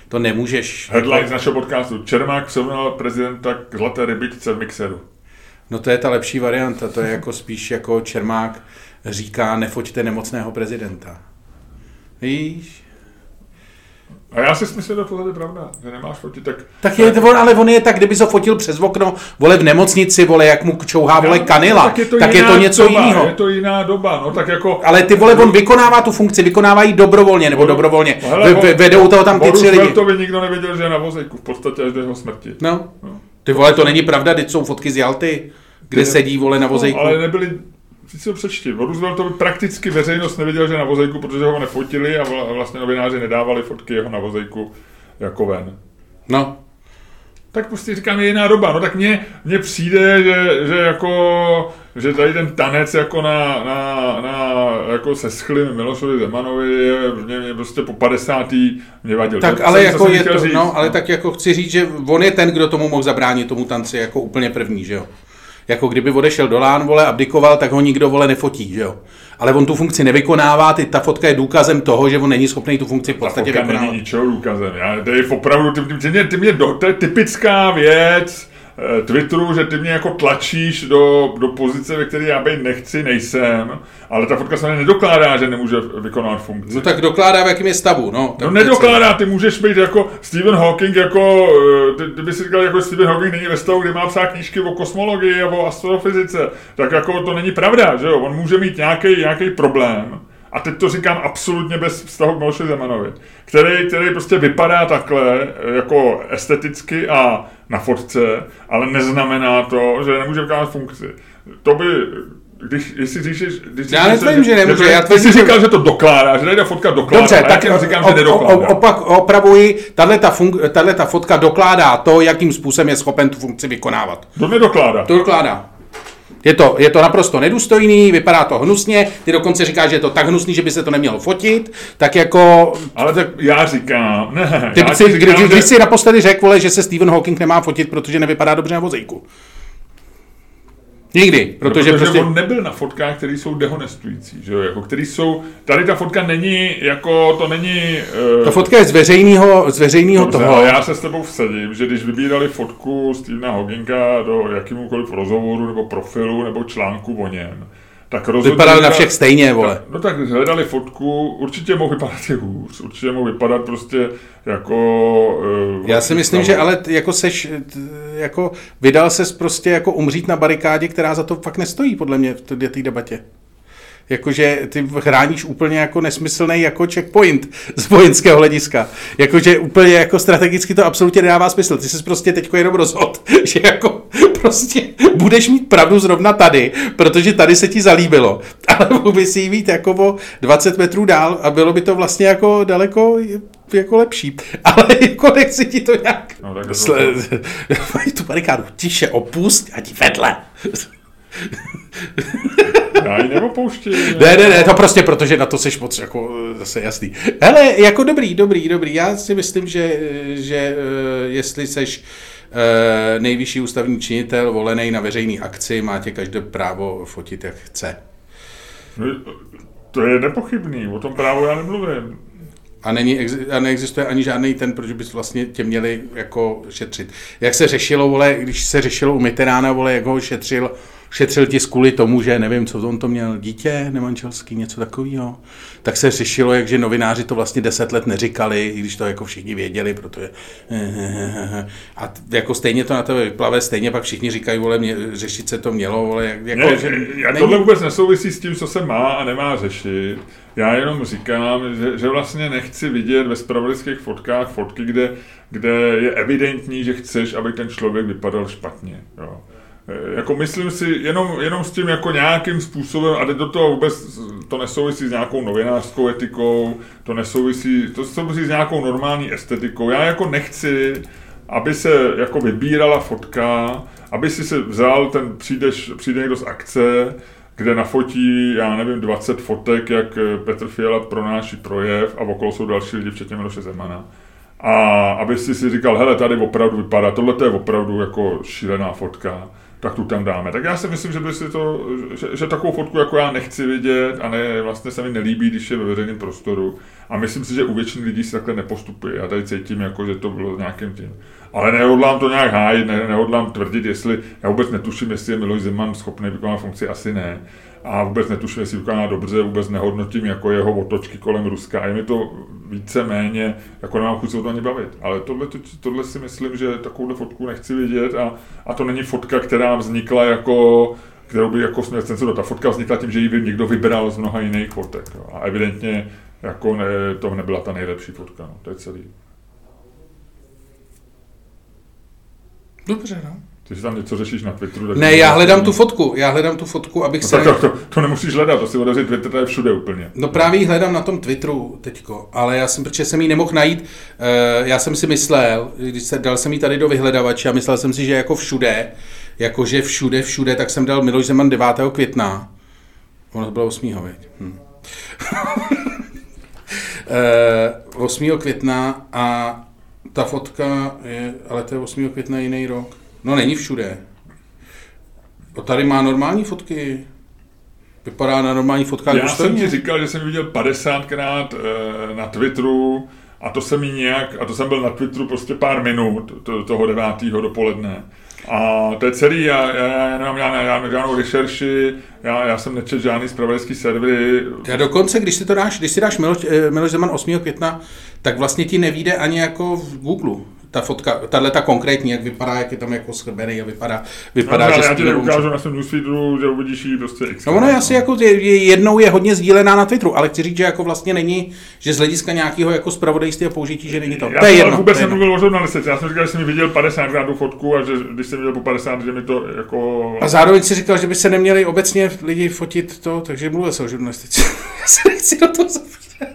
to nemůžeš.
Headline z našeho podcastu. Čermák srovnal prezidenta k zlaté rybičce v mixeru.
No to je ta lepší varianta, to je jako spíš jako Čermák říká, nefoťte nemocného prezidenta. Víš?
A já si myslím, že to tohle je pravda, že nemáš fotit, tak...
Tak je to, ale on je tak, kdyby se fotil přes okno, vole v nemocnici, vole, jak mu čouhá, vole kanila, tak je to, tak je to něco
doba,
jiného.
Je to jiná doba, no tak jako...
Ale ty vole, on vykonává tu funkci, vykonávají dobrovolně, nebo dobrovolně.
Hele,
Ve- ve- Vedou toho tam ty tři lidi.
to by nikdo nevěděl, že je na vozejku, v podstatě až do jeho smrti.
No. Ty vole, to není pravda, teď jsou fotky z Jalty, kde
Ne-
sedí, vole, na vozejku.
No, ale nebyli, si to přečti, o Rooseveltovi prakticky veřejnost nevěděla, že na vozejku, protože ho nefotili a vla- vlastně novináři nedávali fotky jeho na vozejku jako ven.
No,
Tak prostě říkám, je jiná doba. No tak mně, mně přijde, že, že jako, že tady ten tanec jako na, na, na jako se schlým Milošovi Zemanovi je mě, mě prostě po 50. mě vadil.
tak
To
ale
jsem-
jako je to,
říct.
no, ale tak jako chci říct, že on je ten, kdo tomu mohl zabránit tomu tanci jako úplně první, že jo. Jako kdyby odešel do Lán, vole, abdikoval, tak ho nikdo, vole, nefotí, že jo. Ale on tu funkci nevykonává, ty, ta fotka je důkazem toho, že on není schopný tu funkci v
Ta
podstatě
fotka
vykonávat.
není ničeho důkazem. Já, Dave, opravdu, ty, ty, ty, mě, ty mě to je typická věc Twitteru, že ty mě jako tlačíš do, do pozice, ve které já být nechci, nejsem, ale ta fotka se nedokládá, že nemůže vykonávat funkci.
No tak dokládá, v jakém je stavu, no. Tak
No nedokládá, ty můžeš být jako Stephen Hawking, jako, eh, ty, ty by si říkal, jako Stephen Hawking není ve stavu, kdy má psát knížky o kosmologii a o astrofyzice, tak jako to není pravda, že jo, on může mít nějaký nějaký problém, a teď to říkám absolutně bez vztahu k Miloši Zemanovi, který, který prostě vypadá takhle, eh, jako esteticky a na fotce, ale neznamená to, že nemůže vykonávat funkci. To by, když, jestli říšeš... Když
Já netvrdím, že nemůže, já
Ty jsi
že-
říkal, že to dokládá, že tady ta fotka dokládá,
Dobře,
já
tak
ti říkám,
o-
že nedokládá.
opak, opravuji, tahle ta, tahle ta fotka dokládá to, jakým způsobem je schopen tu funkci vykonávat.
To nedokládá.
To dokládá. Je to, je to naprosto nedůstojný, vypadá to hnusně, ty dokonce říkáš, že je to tak hnusný, že by se to nemělo fotit, tak jako...
Ale tak já říkám, ne,
Ty,
já
ty,
ti
kdy,
říkám,
když
že-
jsi naposledy řekl, vole, že se Stephen Hawking nemá fotit, protože nevypadá dobře na vozejku. Nikdy, protože,
protože
prostě...
on nebyl na fotkách, které jsou dehonestující, že jo, jako, který jsou, tady ta fotka není, jako, to není...
Ta fotka je z veřejného, z veřejného
Dobře,
toho.
ale já se s tebou vsadím, že když vybírali fotku Stevena Hawkinga do jakémukoliv rozhovoru nebo profilu nebo článku o něm, tak rozhodně...
Vypadal na všech stejně, vole.
No tak hledali fotku, určitě mohl vypadat i hůř, určitě mohl vypadat prostě jako... Uh,
Já si myslím, že ale jako seš, t- jako vydal ses prostě jako umřít na barikádě, která za to fakt nestojí, podle mě, v té debatě. Jakože ty chráníš úplně jako nesmyslný jako checkpoint z vojenského hlediska. Jakože úplně jako strategicky to absolutně nedává smysl. Ty jsi prostě teď jenom rozhod, že jako prostě budeš mít pravdu zrovna tady, protože tady se ti zalíbilo. Ale mohl by si ji mít jako o 20 metrů dál a bylo by to vlastně jako daleko jako lepší. Ale jako nechci ti to nějak...
No, tak to-
Sle- tu barikádu. Tiše opust a ti vedle.
Já ji neopouštím.
Ne, ne, ne, to prostě protože na to seš moc jako eh, zase jasný. Hele, jako dobrý, dobrý, dobrý. Já si myslím, že, že eh, jestli seš eh, nejvyšší ústavní činitel volený na veřejný akci, má tě každé právo fotit, jak chce.
No, To je nepochybný, o tom právu já nemluvím.
A, není, a neexistuje ani žádný ten, proč bys vlastně tě měli jako šetřit. Jak se řešilo, vole, když se řešilo u Mitterána, vole, jak ho šetřil, šetřil tisk kvůli tomu, že nevím, co on to měl, dítě nemanželský, něco takového. Tak se řešilo, jak že novináři to vlastně deset let neříkali, i když to jako všichni věděli, protože... A t- jako stejně to na tebe vyplave, stejně pak všichni říkají, vole, mě, řešit se to mělo, vole, jak, jako,
Ne,
že
já,
není-
tohle vůbec nesouvisí s tím, co se má a nemá řešit. Já jenom říkám, že, že vlastně nechci vidět ve spravodajských fotkách fotky, kde, kde je evidentní, že chceš, aby ten člověk vypadal špatně. Jo. E, Jako myslím si, jenom, jenom s tím jako nějakým způsobem, a do toho vůbec, to nesouvisí s nějakou novinářskou etikou, to nesouvisí, to souvisí s nějakou normální estetikou. Já jako nechci, aby se jako vybírala fotka, aby si se vzal ten, přijdeš, přijde někdo z akce, kde nafotí, já nevím, 20 fotek, jak eh, Petr Fiala pronáší projev a okolo jsou další lidi, včetně Miloše Zemana. A aby si si říkal, hele, tady opravdu vypadá, tohle to je opravdu jako šílená fotka, tak tu tam dáme. Tak já si myslím, že by si to, že, že takovou fotku jako já nechci vidět a ne, vlastně se mi nelíbí, když je ve veřejném prostoru. A myslím si, že u většiny lidí se takhle nepostupuje. Já tady cítím, jako, že to bylo nějakým tím. Ale nehodlám to nějak hájit, ne, nehodlám tvrdit, jestli, já vůbec netuším, jestli je Miloš Zeman schopný vykonat funkci, asi ne. A vůbec netuším, jestli vykoná dobře, vůbec nehodnotím jako jeho otočky kolem Ruska. A je mi to více méně, jako nemám chuť se o to ani bavit. Ale tohle, to- tohle si myslím, že takovouhle fotku nechci vidět a, a to není fotka, která vznikla jako kterou by jako směl cenzurovat. Ta fotka vznikla tím, že ji někdo vybral z mnoha jiných fotek. Jo. A evidentně jako ne, to nebyla ta nejlepší fotka. No. To je celý.
Dobře, no.
Ty si tam něco řešíš na Twitteru. tak-
Ne, já hledám tu fotku, já hledám tu fotku, abych
No,
se...
tak to, to, to, nemusíš hledat, to si otevřít Twitter, to je všude úplně.
No právě ji hledám na tom Twitteru teďko, ale já jsem, protože jsem ji nemohl najít, eh, já jsem si myslel, když se, dal jsem ji tady do vyhledavače a myslel jsem si, že jako všude, jakože všude, všude, tak jsem dal Miloš Zeman 9. května. Ono to bylo 8. Veď. Hm. Eh, 8. května a ta fotka je, ale to je 8. května jiný rok. No není všude. To tady má normální fotky. Vypadá na normální fotkách
Já jsem ti říkal, že jsem viděl 50krát eh, na Twitteru a to jsem jí nějak, a to jsem byl na Twitteru prostě pár minut, to, toho 9. dopoledne. A to je celý, já, já, já nemám žádnou, žádnou, žádnou rešerši, já, já jsem nečet žádný zpravodajský servery,
Já dokonce, když si to dáš, když si dáš Miloš, eh, Miloš Zeman 8. května, tak vlastně ti nevíde ani jako v Google. Ta fotka, tahle ta konkrétní, jak vypadá, jak je tam jako schrbený a vypadá, vypadá,
no,
že
já ti
tím
neukážu na svém newsfeedu, že uvidíš ji prostě x.
No ono je asi jako, je- je- jednou je hodně sdílená na Twitteru, ale chci říct, že jako vlastně není, že z hlediska nějakého jako spravodajství a použití, že není to.
Já
to je jedno.
vůbec nemluvil o žurnalistice, já jsem říkal, že jsem viděl 50 krát tu fotku a že když jsem viděl po 50, že mi to jako...
A zároveň si říkal, že by se neměli obecně lidi fotit to, takže mluvil se o žurnalistice. Já se nechci do toho.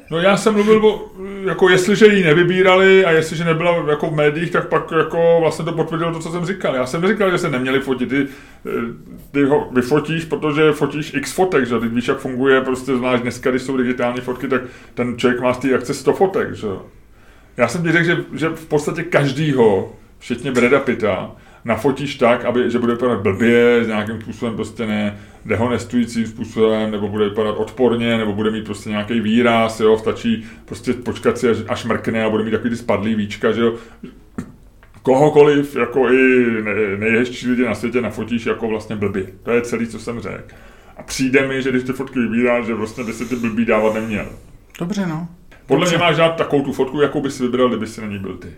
No já jsem mluvil o, jako jestliže ji nevybírali a jestliže nebyla jako v médiích, tak pak jako vlastně to potvrdilo to, co jsem říkal. Já jsem neříkal, že se neměli fotit. Ty, eh, ty ho vyfotíš, protože fotíš x fotek, že? Ty víš, jak funguje, prostě zvlášť dneska, když jsou digitální fotky, tak ten člověk má z té akce 100 fotek, že? Já jsem ti řekl, že, že v podstatě každýho, včetně Breda Pitta, nafotíš tak, aby, že bude vypadat blbě, s nějakým způsobem prostě ne, dehonestujícím způsobem, nebo bude vypadat odporně, nebo bude mít prostě nějaký výraz, jo, stačí prostě počkat si, až, až mrkne a bude mít takový ty spadlý víčka, že jo. Kohokoliv, jako i nejhezčí lidi na světě nafotíš jako vlastně blbě. To je celý, co jsem řekl. A přijde mi, že když ty fotky vybíráš, že vlastně by se ty blbý dávat neměl.
Dobře, no.
Podle mě máš dát takovou tu fotku, jakou by si vybral, kdyby si na ní byl ty.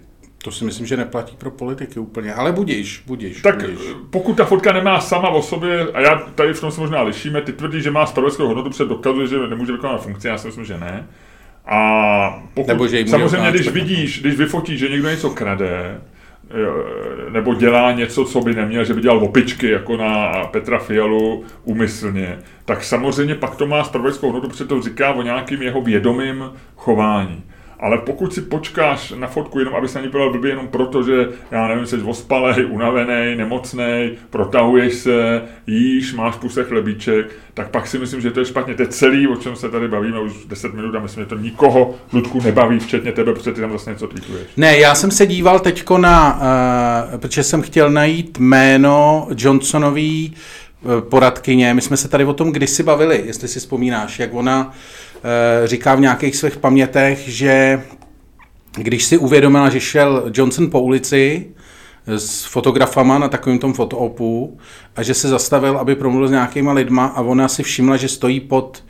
To si myslím, že neplatí pro politiky úplně, ale budíš, budíš.
Tak
budíš.
pokud ta fotka nemá sama o sobě, a já tady v tom se možná lišíme, ty tvrdí, že má spravodajskou hodnotu, protože dokazuje, že nemůže vykonávat funkci, já si myslím, že ne. A pokud,
Nebo že
samozřejmě, když vidíš, když vyfotíš, že někdo něco krade, nebo dělá něco, co by neměl, že by dělal opičky, jako na Petra Fialu úmyslně, tak samozřejmě pak to má spravodajskou hodnotu, protože to říká o nějakým jeho vědomým chování. Ale pokud si počkáš na fotku jenom, aby se na ní byl blbě jenom proto, že, já nevím, jsi ospalej, unavený, nemocný, protahuješ se, jíš, máš puse chlebíček, tak pak si myslím, že to je špatně. To je celý, o čem se tady bavíme už 10 minut a myslím, že to nikoho, Ludku, nebaví, včetně tebe, protože ty tam vlastně něco tweetuješ.
Ne, já jsem se díval teďko na, uh, protože jsem chtěl najít jméno Johnsonový poradkyně. My jsme se tady o tom kdysi bavili, jestli si vzpomínáš, jak ona Eh, říká v nějakých svých pamětech, že když si uvědomila, že šel Johnson po ulici s fotografama na takovém tom fotoopu a že se zastavil, aby promluvil s nějakýma lidma a ona si všimla, že stojí pod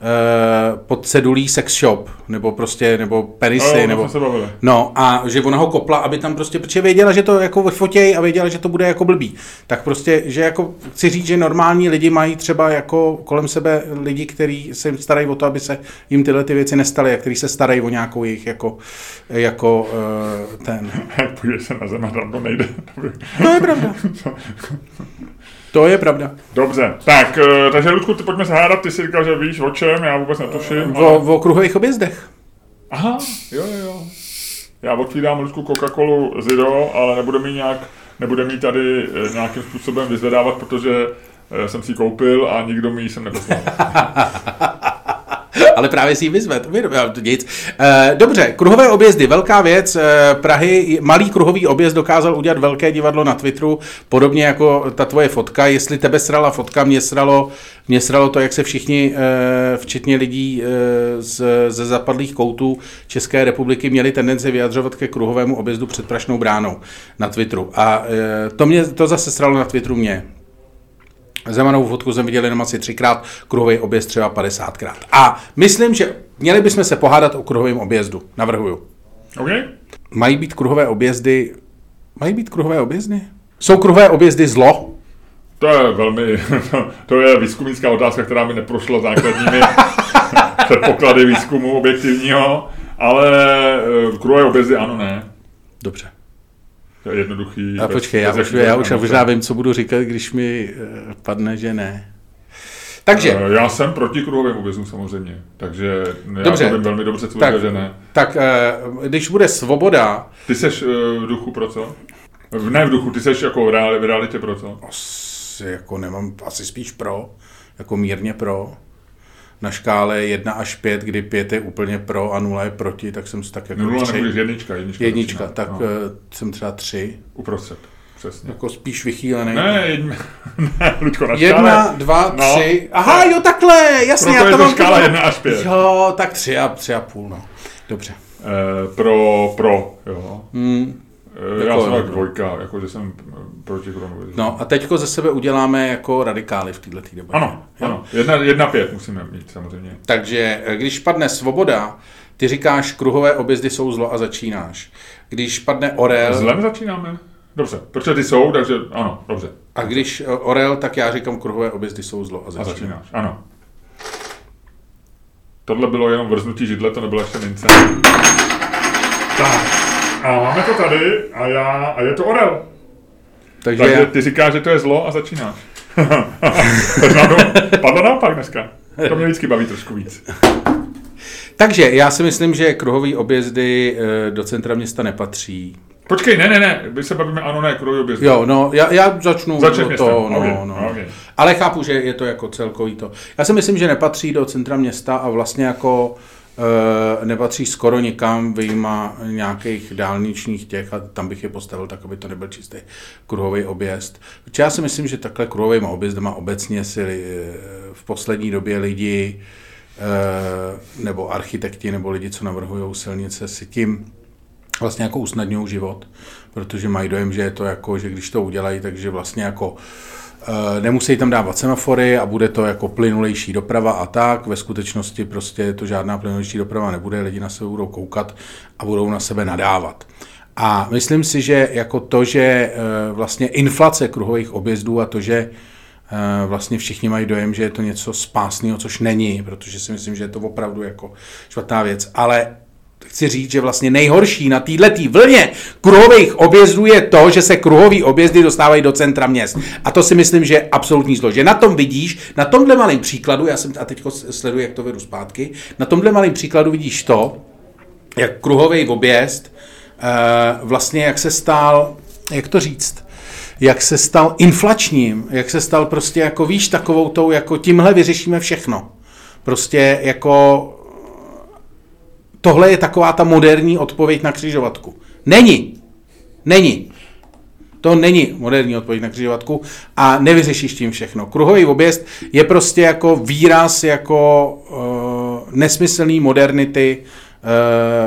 uh, pod cedulí sex shop, nebo prostě, nebo penisy,
no,
nebo...
Se bavili.
No, a že ona ho kopla, aby tam prostě, protože věděla, že to jako fotěj a věděla, že to bude jako blbý. Tak prostě, že jako chci říct, že normální lidi mají třeba jako kolem sebe lidi, kteří se jim starají o to, aby se jim tyhle ty věci nestaly, a kteří se starají o nějakou jejich jako, jako uh, ten...
Jak půjdeš se na zem a tam to nejde.
To je pravda. To je pravda.
Dobře, tak, eh, takže Ludku, ty pojďme se hádat, ty si říkal, že víš o čem, já vůbec netuším.
O, ale... o kruhových objezdech.
Aha, jo, jo, jo. Já otvírám Ludku Coca-Colu Zero, ale nebude mi nějak, nebude mi tady eh, nějakým způsobem vyzvedávat, protože eh, jsem si ji koupil a nikdo mi ji sem neposlal.
ale právě si ji vyzve, to nic. Eh, dobře, kruhové objezdy, velká věc. Eh, Prahy, malý kruhový objezd dokázal udělat velké divadlo na Twitteru, podobně jako ta tvoje fotka. Jestli tebe srala fotka, mě sralo, mě sralo to, jak se všichni, eh, včetně lidí z, ze zapadlých koutů České republiky, měli tendenci vyjadřovat ke kruhovému objezdu před Prašnou bránou na Twitteru. A to, mě, to zase sralo na Twitteru mě. Zemanovou fotku jsem viděl jenom asi třikrát, kruhový objezd třeba 50krát. A myslím, že měli bychom se pohádat o kruhovém objezdu. Navrhuju.
Okay.
Mají být kruhové objezdy... Mají být kruhové objezdy? Jsou kruhové objezdy zlo?
To je velmi, to je výzkumnická otázka, která mi neprošla základními předpoklady výzkumu objektivního, ale eh, kruhové objezdy ano, ne.
Dobře.
To je jednoduchý.
A počkej, já už, já už možná vím, co budu říkat, když mi uh, padne, že ne. Takže.
Uh, já jsem proti kruhovým objezdům samozřejmě, takže já dobře, to vím velmi dobře, co tak, že ne.
Tak uh, když bude svoboda...
Ty seš uh, v duchu pro co? Ne v duchu, ty seš jako v realitě pro co?
Asi jako nemám, asi spíš pro, jako mírně pro na škále 1 až 5, kdy 5 je úplně pro a 0 je proti, tak jsem tak jako
0 nebudeš jednička, jednička.
Jednička, začíná. tak no. Eh, jsem třeba 3.
Uprostřed. Přesně.
Jako spíš vychýlený.
Ne, jedn... ne Ludko, na
škále. Jedna, dva, no. tři. Aha, jo, takhle, jasně.
Proto já to je mám škála jedna až pět.
Jo, tak tři a, tři a půl, no. Dobře.
E, pro, pro, jo. Hmm. Já jako, jsem tak dvojka, jako že jsem proti koronaviru.
No a teďko ze sebe uděláme jako radikály v této debatě.
Ano, ano. Jedna, jedna pět musíme mít samozřejmě.
Takže eh, když padne svoboda, ty říkáš, kruhové objezdy jsou zlo a začínáš. Když padne orel...
Zlem začínáme? Dobře, protože ty jsou, takže ano, dobře.
A když eh, orel, tak já říkám, kruhové objezdy jsou zlo a začínáš. A začínáš,
ano. Tohle bylo jenom vrznutí židle, to nebylo ještě mince. Tak. A máme to tady a já, a je to orel. Takže, Takže ty říkáš, že to je zlo a začínáš. Padlo naopak dneska. To mě vždycky baví trošku víc.
Takže já si myslím, že kruhové objezdy eh, do centra města nepatří.
Počkej, ne, ne, ne, my se bavíme, ano, ne, kruhový objezdy.
Jo, no, já, já začnu
Začne
to, no,
okay,
no. Okay. Ale chápu, že je to jako celkový to. Já si myslím, že nepatří do centra města a vlastně jako e, nepatří skoro nikam, vyjma nějakých dálničních těch a tam bych je postavil tak, aby to nebyl čistý kruhový objezd. Protože já si myslím, že takhle kruhovým objezdem obecně si e, v poslední době lidi e, nebo architekti nebo lidi, co navrhují silnice, si tím vlastně jako usnadňují život, protože mají dojem, že je to jako, že když to udělají, takže vlastně jako Eh, nemusí tam dávat semafory a bude to jako plynulejší doprava a tak. Ve skutečnosti prostě to žádná plynulejší doprava nebude, lidi na sebe budou koukat a budou na sebe nadávat. A myslím si, že jako to, že eh, vlastně inflace kruhových objezdů a to, že eh, vlastně všichni mají dojem, že je to něco spásného, což není, protože si myslím, že je to opravdu jako špatná věc. Ale chci říct, že vlastně nejhorší na této vlně kruhových objezdů je to, že se kruhový objezdy dostávají do centra měst. A to si myslím, že je absolutní zlo. Že na tom vidíš, na tomhle malém příkladu, já jsem a teď sleduji, jak to vedu zpátky, na tomhle malém příkladu vidíš to, jak kruhový objezd eh, vlastně jak se stál, jak to říct, jak se stal inflačním, jak se stal prostě jako víš takovou tou, jako tímhle vyřešíme všechno. Prostě jako tohle je taková ta moderní odpověď na křižovatku. Není. Není. To není moderní odpověď na křižovatku a nevyřešíš tím všechno. Kruhový objezd je prostě jako výraz jako uh, nesmyslný modernity uh,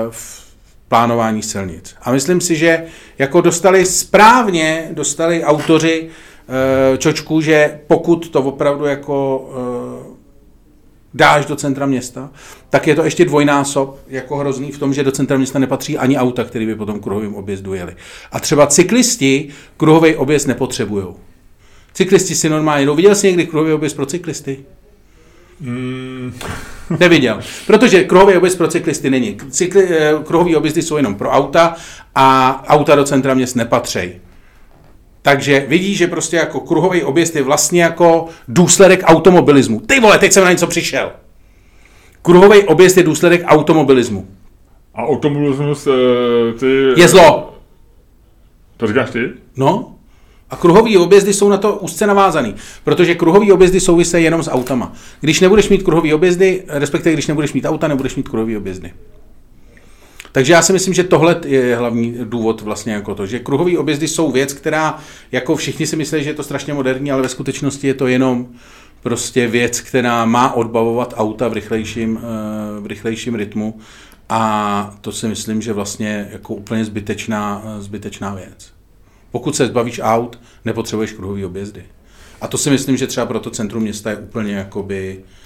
v plánování silnic. A myslím si, že jako dostali správně, dostali autoři uh, čočku, že pokud to opravdu jako dáš do centra města, tak je to ještě dvojnásob jako hrozný v tom, že do centra města nepatří ani auta, které by potom kruhovým objezdu jeli. A třeba cyklisti kruhový objezd nepotřebují. Cyklisti si normálně jdou. Viděl jsi někdy kruhový objezd pro cyklisty? Mm. Neviděl. Protože kruhový objezd pro cyklisty není. Cykli, eh, kruhový objezdy jsou jenom pro auta a auta do centra měst nepatří. Takže vidí, že prostě jako kruhový objezd je vlastně jako důsledek automobilismu. Ty vole, teď jsem na něco přišel. Kruhový objezd je důsledek automobilismu.
A automobilismus eh, ty...
Je zlo.
To říkáš ty?
No. A kruhový objezdy jsou na to úzce navázaný, protože kruhový objezdy souvisejí jenom s autama. Když nebudeš mít kruhový objezdy, respektive když nebudeš mít auta, nebudeš mít kruhový objezdy. Takže já si myslím, že tohle je hlavní důvod vlastně jako to, že kruhový objezdy jsou věc, která jako všichni si myslí, že je to strašně moderní, ale ve skutečnosti je to jenom prostě věc, která má odbavovat auta v rychlejším, eh, v rychlejším rytmu a to si myslím, že vlastně jako úplně zbytečná, zbytečná věc. Pokud se zbavíš aut, nepotřebuješ kruhový objezdy. A to si myslím, že třeba pro to centrum města je úplně jakoby e,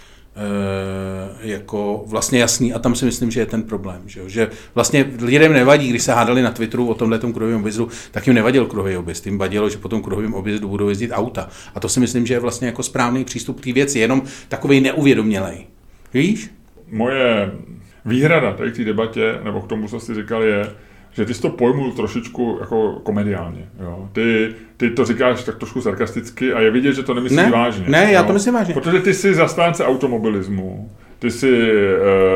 jako vlastně jasný a tam si myslím, že je ten problém. Že, že vlastně lidem nevadí, když se hádali na Twitteru o tomhle kruhovém objezdu, tak jim nevadil kruhový objezd, jim vadilo, že po tom kruhovém objezdu budou jezdit auta. A to si myslím, že je vlastně jako správný přístup k té věci, jenom takový neuvědomělej. Víš?
Moje výhrada tady k té debatě, nebo k tomu, co jsi říkal, je, že ty jsi to pojmul trošičku jako komediálně. Jo? Ty, ty to říkáš tak trošku sarkasticky a je vidět, že to nemyslíš
ne,
vážně.
Ne, jo? já to myslím vážně.
Protože ty jsi zastánce automobilismu ty jsi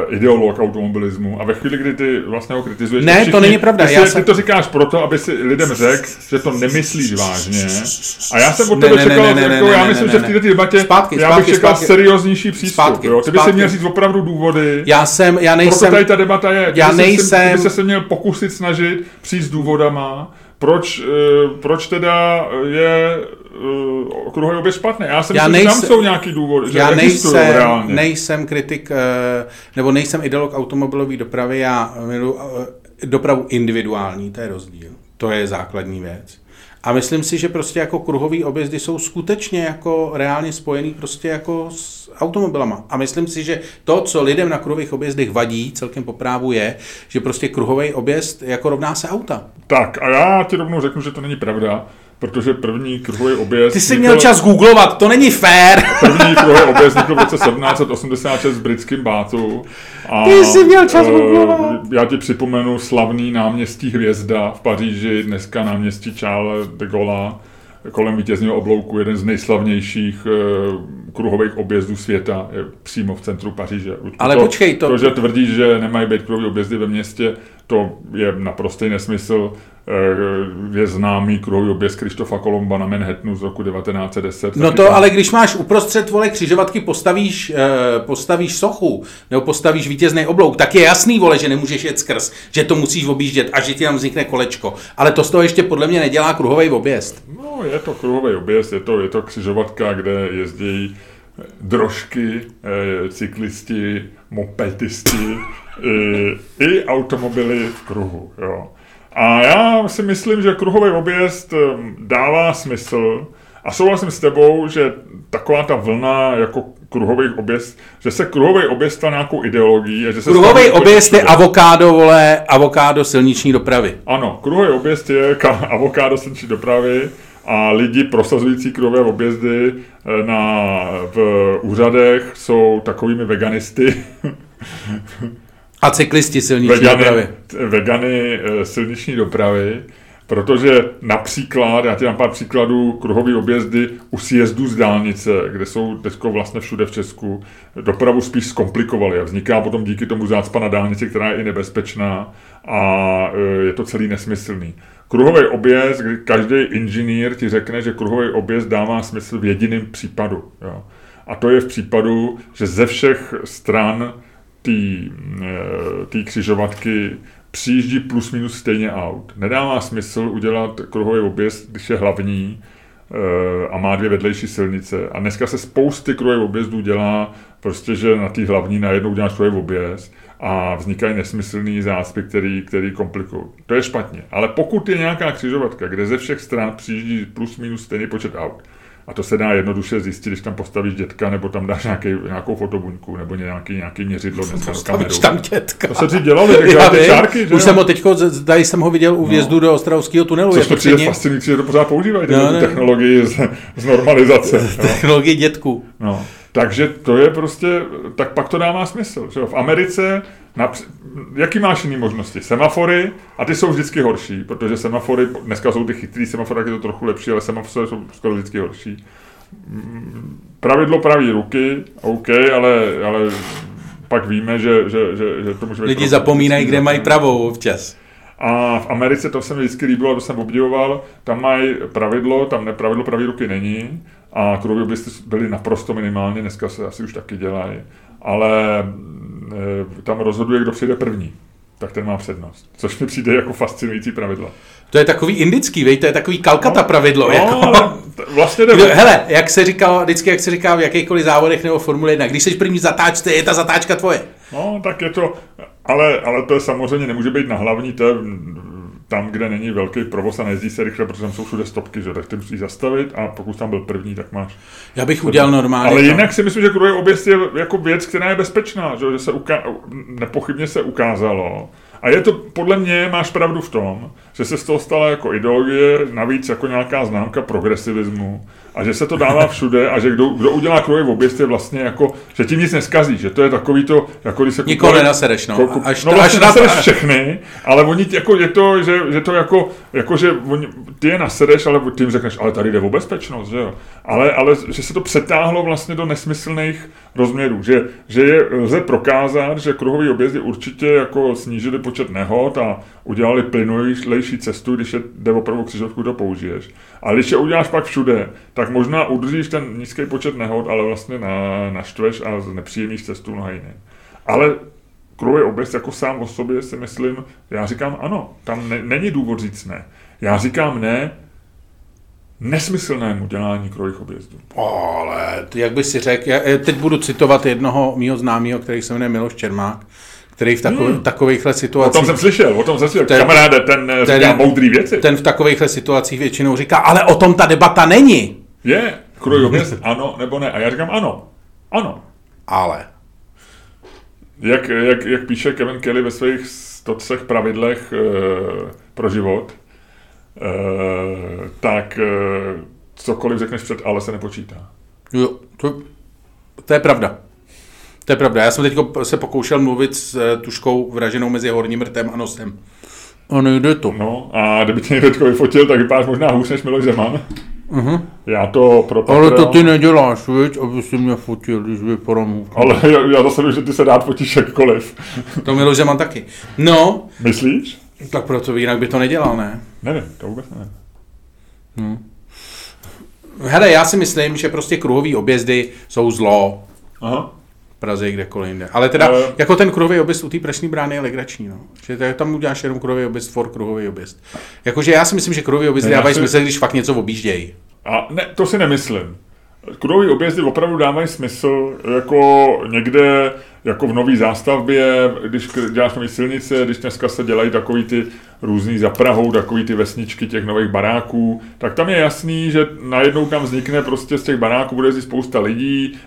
uh, ideolog automobilismu a ve chvíli, kdy ty vlastně ho kritizuješ...
Ne, všichni, to není pravda.
Ty,
já
si, jsem... ty to říkáš proto, aby si lidem řekl, že to nemyslíš vážně. A já jsem od tebe ne, čekal, ne, ne, jako, ne, já myslím, ne, ne, že v této debatě zpátky, já bych zpátky, čekal zpátky, serióznější přístup. Zpátky, jo? Ty bys si měl říct opravdu důvody.
Já jsem, já nejsem...
Proto tady ta debata je.
Já nejsem...
Ty bys se měl pokusit snažit přijít s důvodama, proč, uh, proč teda je uh, kruhový objezd špatný. Já jsem já myslím, nejsem, že tam jsou nějaký důvody, že já nejsem, reálně.
nejsem kritik, uh, nebo nejsem ideolog automobilové dopravy, já miluji uh, dopravu individuální, to je rozdíl. To je základní věc. A myslím si, že prostě jako kruhový objezdy jsou skutečně jako reálně spojený prostě jako s automobilama. A myslím si, že to, co lidem na kruhových objezdech vadí celkem po právu je, že prostě kruhový objezd jako rovná se auta.
Tak a já ti rovnou řeknu, že to není pravda protože první kruhový objezd...
Ty jsi měl čas googlovat, to není fér.
První kruhový objezd vznikl v roce 1786 v britském Bátu.
A, Ty jsi měl čas uh, googlovat.
Já ti připomenu slavný náměstí Hvězda v Paříži, dneska náměstí Charles de Gaulle kolem vítězního oblouku, jeden z nejslavnějších uh, kruhových objezdů světa, je přímo v centru Paříže.
Ale
to,
počkej, to...
To, že tvrdíš, že nemají být kruhové objezdy ve městě, to je naprostý nesmysl. Eh, je známý kruhový objezd Krištofa Kolomba na Manhattanu z roku 1910.
No to, ale když máš uprostřed vole křižovatky postavíš, eh, postavíš sochu, nebo postavíš vítězný oblouk, tak je jasný, vole, že nemůžeš jet skrz, že to musíš objíždět a že ti tam vznikne kolečko. Ale to z toho ještě podle mě nedělá kruhový objezd.
No, je to kruhový objezd, je to, je to křižovatka, kde jezdí drožky, eh, cyklisti, mopedisti i, i automobily v kruhu. Jo. A já si myslím, že kruhový objezd dává smysl a souhlasím s tebou, že taková ta vlna jako kruhový objezd, že se kruhový objezd stal nějakou ideologií. A že se
kruhový objezd je avokádo, vole, avokádo silniční dopravy.
Ano, kruhový objezd je avokádo silniční dopravy a lidi prosazující kruhové objezdy eh, na, v úřadech jsou takovými veganisty.
A cyklisti silniční
vegany,
dopravy.
Vegany eh, silniční dopravy, protože například, já ti dám pár příkladů, kruhový objezdy u sjezdu z dálnice, kde jsou teď vlastně všude v Česku, dopravu spíš zkomplikovaly a vzniká potom díky tomu zácpa na dálnici, která je i nebezpečná a eh, je to celý nesmyslný. Kruhový objezd, kdy každý inženýr ti řekne, že kruhový objezd dává smysl v jediném případu. Jo. A to je v případu, že ze všech stran té křižovatky přijíždí plus minus stejně aut. Nedává smysl udělat kruhový objezd, když je hlavní e, a má dvě vedlejší silnice. A dneska se spousty kruhových objezdů dělá prostě, že na té hlavní najednou uděláš kruhový objezd a vznikají nesmyslný zácpy, který, který komplikují. To je špatně. Ale pokud je nějaká křižovatka, kde ze všech stran přijíždí plus minus stejný počet aut, a to se dá jednoduše zjistit, když tam postavíš dětka, nebo tam dáš nějaký, nějakou fotobuňku, nebo nějaký, nějaký měřidlo dneska kameru.
tam dětka.
To se dřív dělalo, ty čárky, že
Už jsem ho teďko, tady jsem ho viděl u vjezdu no. do Ostravského tunelu.
Což to přijde předně... fascinující, že to pořád používají, no, no. technologii z, z normalizace.
no. Technologii dětku.
No. Takže to je prostě, tak pak to dává smysl. Že? V Americe, např- jaký máš jiný možnosti? Semafory, a ty jsou vždycky horší, protože semafory, dneska jsou ty chytrý semafory, tak je to trochu lepší, ale semafory jsou skoro vždycky horší. Pravidlo praví ruky, OK, ale, ale pak víme, že, že, že, že to může být...
Lidi zapomínají, kde mají pravou občas.
A v Americe to se mi vždycky líbilo, to jsem obdivoval, tam mají pravidlo, tam nepravidlo pravý ruky není, a objezdy byly naprosto minimálně, dneska se asi už taky dělají, ale e, tam rozhoduje, kdo přijde první, tak ten má přednost, což mi přijde jako fascinující pravidlo.
To je takový indický, vej, to je takový Kalkata no, pravidlo.
No,
jako.
vlastně
Kdo, hele, jak se říkal, vždycky jak se říká v jakýchkoliv závodech nebo Formule 1, když jsi první zatáčce, je ta zatáčka tvoje.
No, tak je to, ale, ale to je samozřejmě nemůže být na hlavní, to je tam, kde není velký provoz a nejezdí se rychle, protože tam jsou všude stopky, že? tak ty musíš zastavit a pokud tam byl první, tak máš.
Já bych udělal normálně.
Ale jinak si myslím, že kruhový objezd je jako věc, která je bezpečná, že, že se uka- nepochybně se ukázalo. A je to, podle mě, máš pravdu v tom, že se z toho stala jako ideologie, navíc jako nějaká známka progresivismu a že se to dává všude a že kdo, kdo udělá kruhový objezd je vlastně jako, že tím nic neskazí, že to je takový to, jako když se...
Nikoho nenasereš, no. Kupu,
až no vlastně až nasereš na... všechny, ale oni jako, je to, že, že to jako, jako že oni, ty je nasereš, ale ty jim řekneš, ale tady jde o bezpečnost, že jo. Ale, ale že se to přetáhlo vlastně do nesmyslných rozměrů, že, že je, lze prokázat, že kruhový objezdy určitě jako snížili počet nehod a udělali plynulejší cestu, když je, jde opravdu křižovku, to použiješ. Ale když je uděláš pak všude, tak možná udržíš ten nízký počet nehod, ale vlastně na, naštveš a nepříjemníš cestu mnoha jiné. Ale kruhový objezd jako sám o sobě si myslím, já říkám ano, tam ne, není důvod říct ne. Já říkám ne nesmyslnému dělání kruhových objezdů.
Ale jak by si řekl, já teď budu citovat jednoho mýho známého, který se jmenuje Miloš Čermák, který v takov, hmm. takovýchhle situacích...
O tom jsem slyšel, o tom jsem slyšel. Ten, Kamaráde, ten, eh, ten říká moudrý věci.
Ten v takovýchhle situacích většinou říká, ale o tom ta debata není.
Je, kruhový objezd, ano nebo ne. A já říkám ano. Ano.
Ale.
Jak, jak, jak píše Kevin Kelly ve svých 103 pravidlech e, pro život, e, tak e, cokoliv řekneš před ale se nepočítá.
Jo, to, to je pravda. To je pravda. Já jsem teď se pokoušel mluvit s tuškou vraženou mezi horním rtem a nosem. A nejde to.
No, a kdyby tě někdo vyfotil, tak vypadáš možná hůř než Miloš Zeman. Uh-huh. Já to pro
Patreon... Ale to ty neděláš, viď, aby si mě fotil, když vypadám.
Ale já, já zase vím, že ty se rád fotíš jakkoliv.
to Miloš Zeman taky. No.
Myslíš?
Tak proto jinak by to nedělal, ne?
Nevím, to vůbec ne. Hmm.
Hele, já si myslím, že prostě kruhový objezdy jsou zlo. Aha. Praze kdekoliv jinde. Ale teda, uh, jako ten kruhový objezd u té prašní brány je legrační, no. Že tam uděláš jenom kruhový objezd for kruhový objezd. Jakože já si myslím, že kruhový objezd dávají si... smysl, když fakt něco objíždějí.
A ne, to si nemyslím. Kruhový objezdy opravdu dávají smysl jako někde jako v nový zástavbě, když děláš nové silnice, když dneska se dělají takový ty různý za Prahou, takový ty vesničky těch nových baráků, tak tam je jasný, že najednou tam vznikne prostě z těch baráků, bude jezdit spousta lidí,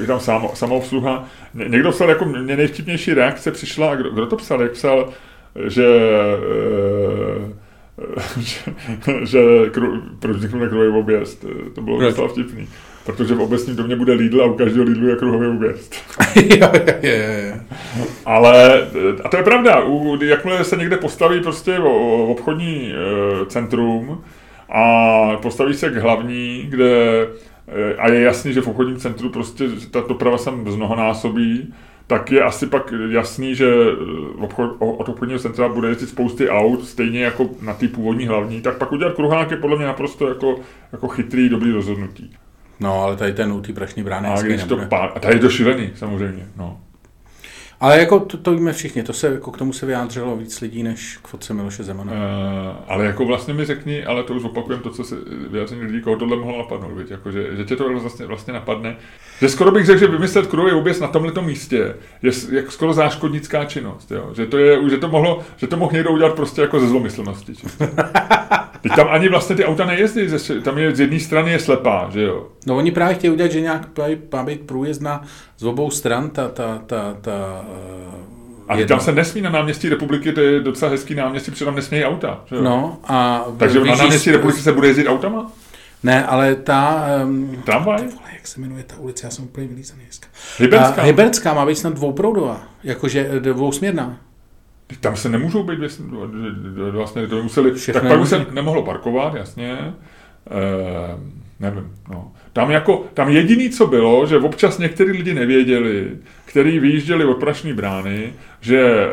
je, tam samo, samoobsluha. Někdo psal, jako mě nejvtipnější reakce přišla, kdo, kdo to psal, jak psal, že e, že, kru, proč vzniknul kruhový objezd. To bylo docela vtipný. Protože v obecním domě bude Lidl a u každého Lidlu je kruhový objezd. Ale, a to je pravda, u, jakmile se někde postaví prostě obchodní e, centrum a postaví se k hlavní, kde e, a je jasný, že v obchodním centru prostě ta doprava se mnohonásobí, tak je asi pak jasný, že eh, obchod, od obchodního centra bude jezdit spousty aut, stejně jako na té původní hlavní, tak pak udělat kruhák je podle mě naprosto jako, jako chytrý, dobrý rozhodnutí.
No, ale tady ten u té prašní brány
a, když to pár, a tady je to šílený, samozřejmě. No.
Ale jako to, to víme všichni, to se, jako k tomu se vyjádřilo víc lidí než k fotce Miloše Zemana. Uh,
ale jako vlastně mi řekni, ale to už opakujem to, co se vyjádření lidí, koho tohle mohlo napadnout, víc, jako, že, že tě to vlastně, vlastně napadne. Že skoro bych řekl, že vymyslet kruhový objezd na tomto místě je jak skoro záškodnická činnost, jo? Že, to je, že, to mohlo, že to mohl někdo udělat prostě jako ze zlomyslnosti. Teď tam ani vlastně ty auta nejezdí, tam je z jedné strany je slepá, že jo?
No oni právě chtějí udělat, že nějak má být průjezdná z obou stran ta, ta, ta, ta
a jedno. tam se nesmí na náměstí republiky, to je docela hezký náměstí, protože tam nesmí auta. Že jo?
No, a
Takže na náměstí republiky se bude jezdit autama?
Ne, ale ta... Um,
Tramvaj?
Vole, jak se jmenuje ta ulice, já jsem úplně vylízaný dneska.
Hybertská.
Hybertská má být snad dvouproudová, jakože dvousměrná.
Tam se nemůžou být vlastně, to museli, Všechno tak pak už se nemohlo parkovat, jasně. E, nevím, no. Tam, jako, tam jediný, co bylo, že občas některý lidi nevěděli, kteří vyjížděli od Prašní brány, že e,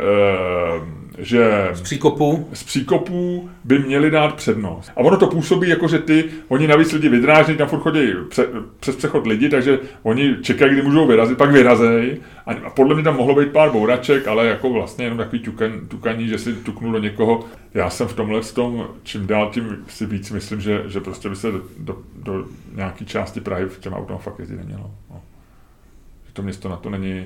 že
z příkopů.
z příkopů by měli dát přednost. A ono to působí jako, že ty, oni navíc lidi vydráží, tam furt chodí pře, přes přechod lidi, takže oni čekají, kdy můžou vyrazit, pak vyrazej. A podle mě tam mohlo být pár bouraček, ale jako vlastně jenom takový tukan, tukaní, že si tuknu do někoho. Já jsem v tomhle tom, čím dál tím si víc myslím, že, že prostě by se do, do, do nějaké části Prahy v těm autům fakt jezdit nemělo. No. Že to město na to není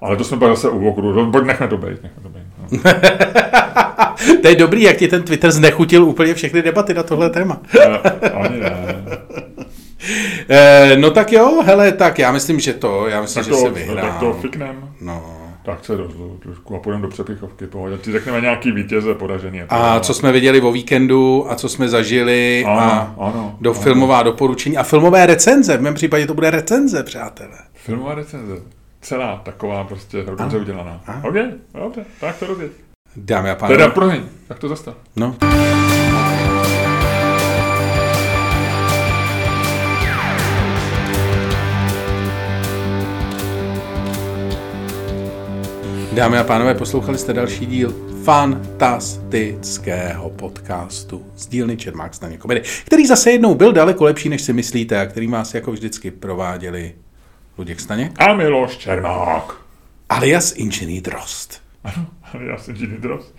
ale to jsme pak zase u okruhu, pojď nechme to být. Nechme to, být no.
to je dobrý, jak ti ten Twitter znechutil úplně všechny debaty na tohle téma.
ne, ani ne.
Eh, no tak jo, hele, tak já myslím, že to, já myslím,
tak to,
že se vyhrá.
Tak to fiknem.
No.
Tak se trošku a půjdeme do přepichovky, pohodě. Ti řekneme nějaký vítěze podažený.
A co jsme viděli o víkendu a co jsme zažili
ano,
a
ano,
do ano. filmová doporučení a filmové recenze. V mém případě to bude recenze, přátelé.
Filmová recenze celá taková prostě dobře udělaná. Aha. OK, dobře, tak to rozjeď.
Dámy a pánové.
Teda promiň, tak to zastav.
No. Dámy a pánové, poslouchali jste další díl fantastického podcastu z dílny Čermák Staně komedy, který zase jednou byl daleko lepší, než si myslíte a který vás jako vždycky prováděli Luděk Staněk.
A Miloš Čermák.
Alias Inženýr Drost.
Ano, alias Inženýr Drost.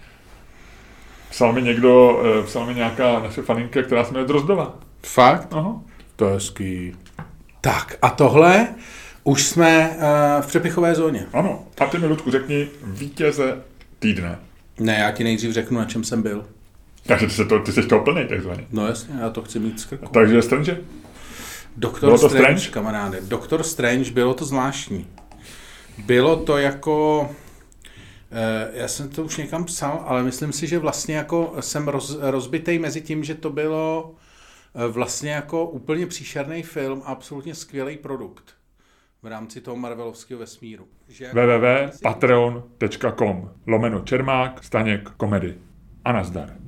Psal mi někdo, eh, psal mi nějaká naše faninka, která se jmenuje Drozdova.
Fakt?
Aha.
To je hezký. Tak a tohle už jsme uh, v přepichové zóně.
Ano. A ty mi, Ludku, řekni vítěze týdne.
Ne, já ti nejdřív řeknu, na čem jsem byl.
Takže ty, se to, ty jsi toho plný, takzvaně.
No jasně, já to chci mít z krku.
Takže Strange?
Doktor Strange, Strange, kamaráde. Doktor Strange, bylo to zvláštní. Bylo to jako... Eh, já jsem to už někam psal, ale myslím si, že vlastně jako jsem roz, rozbitej mezi tím, že to bylo eh, vlastně jako úplně příšerný film a absolutně skvělý produkt v rámci toho Marvelovského vesmíru.
Jako www.patreon.com lomeno Čermák, Staněk, komedy. A nazdar.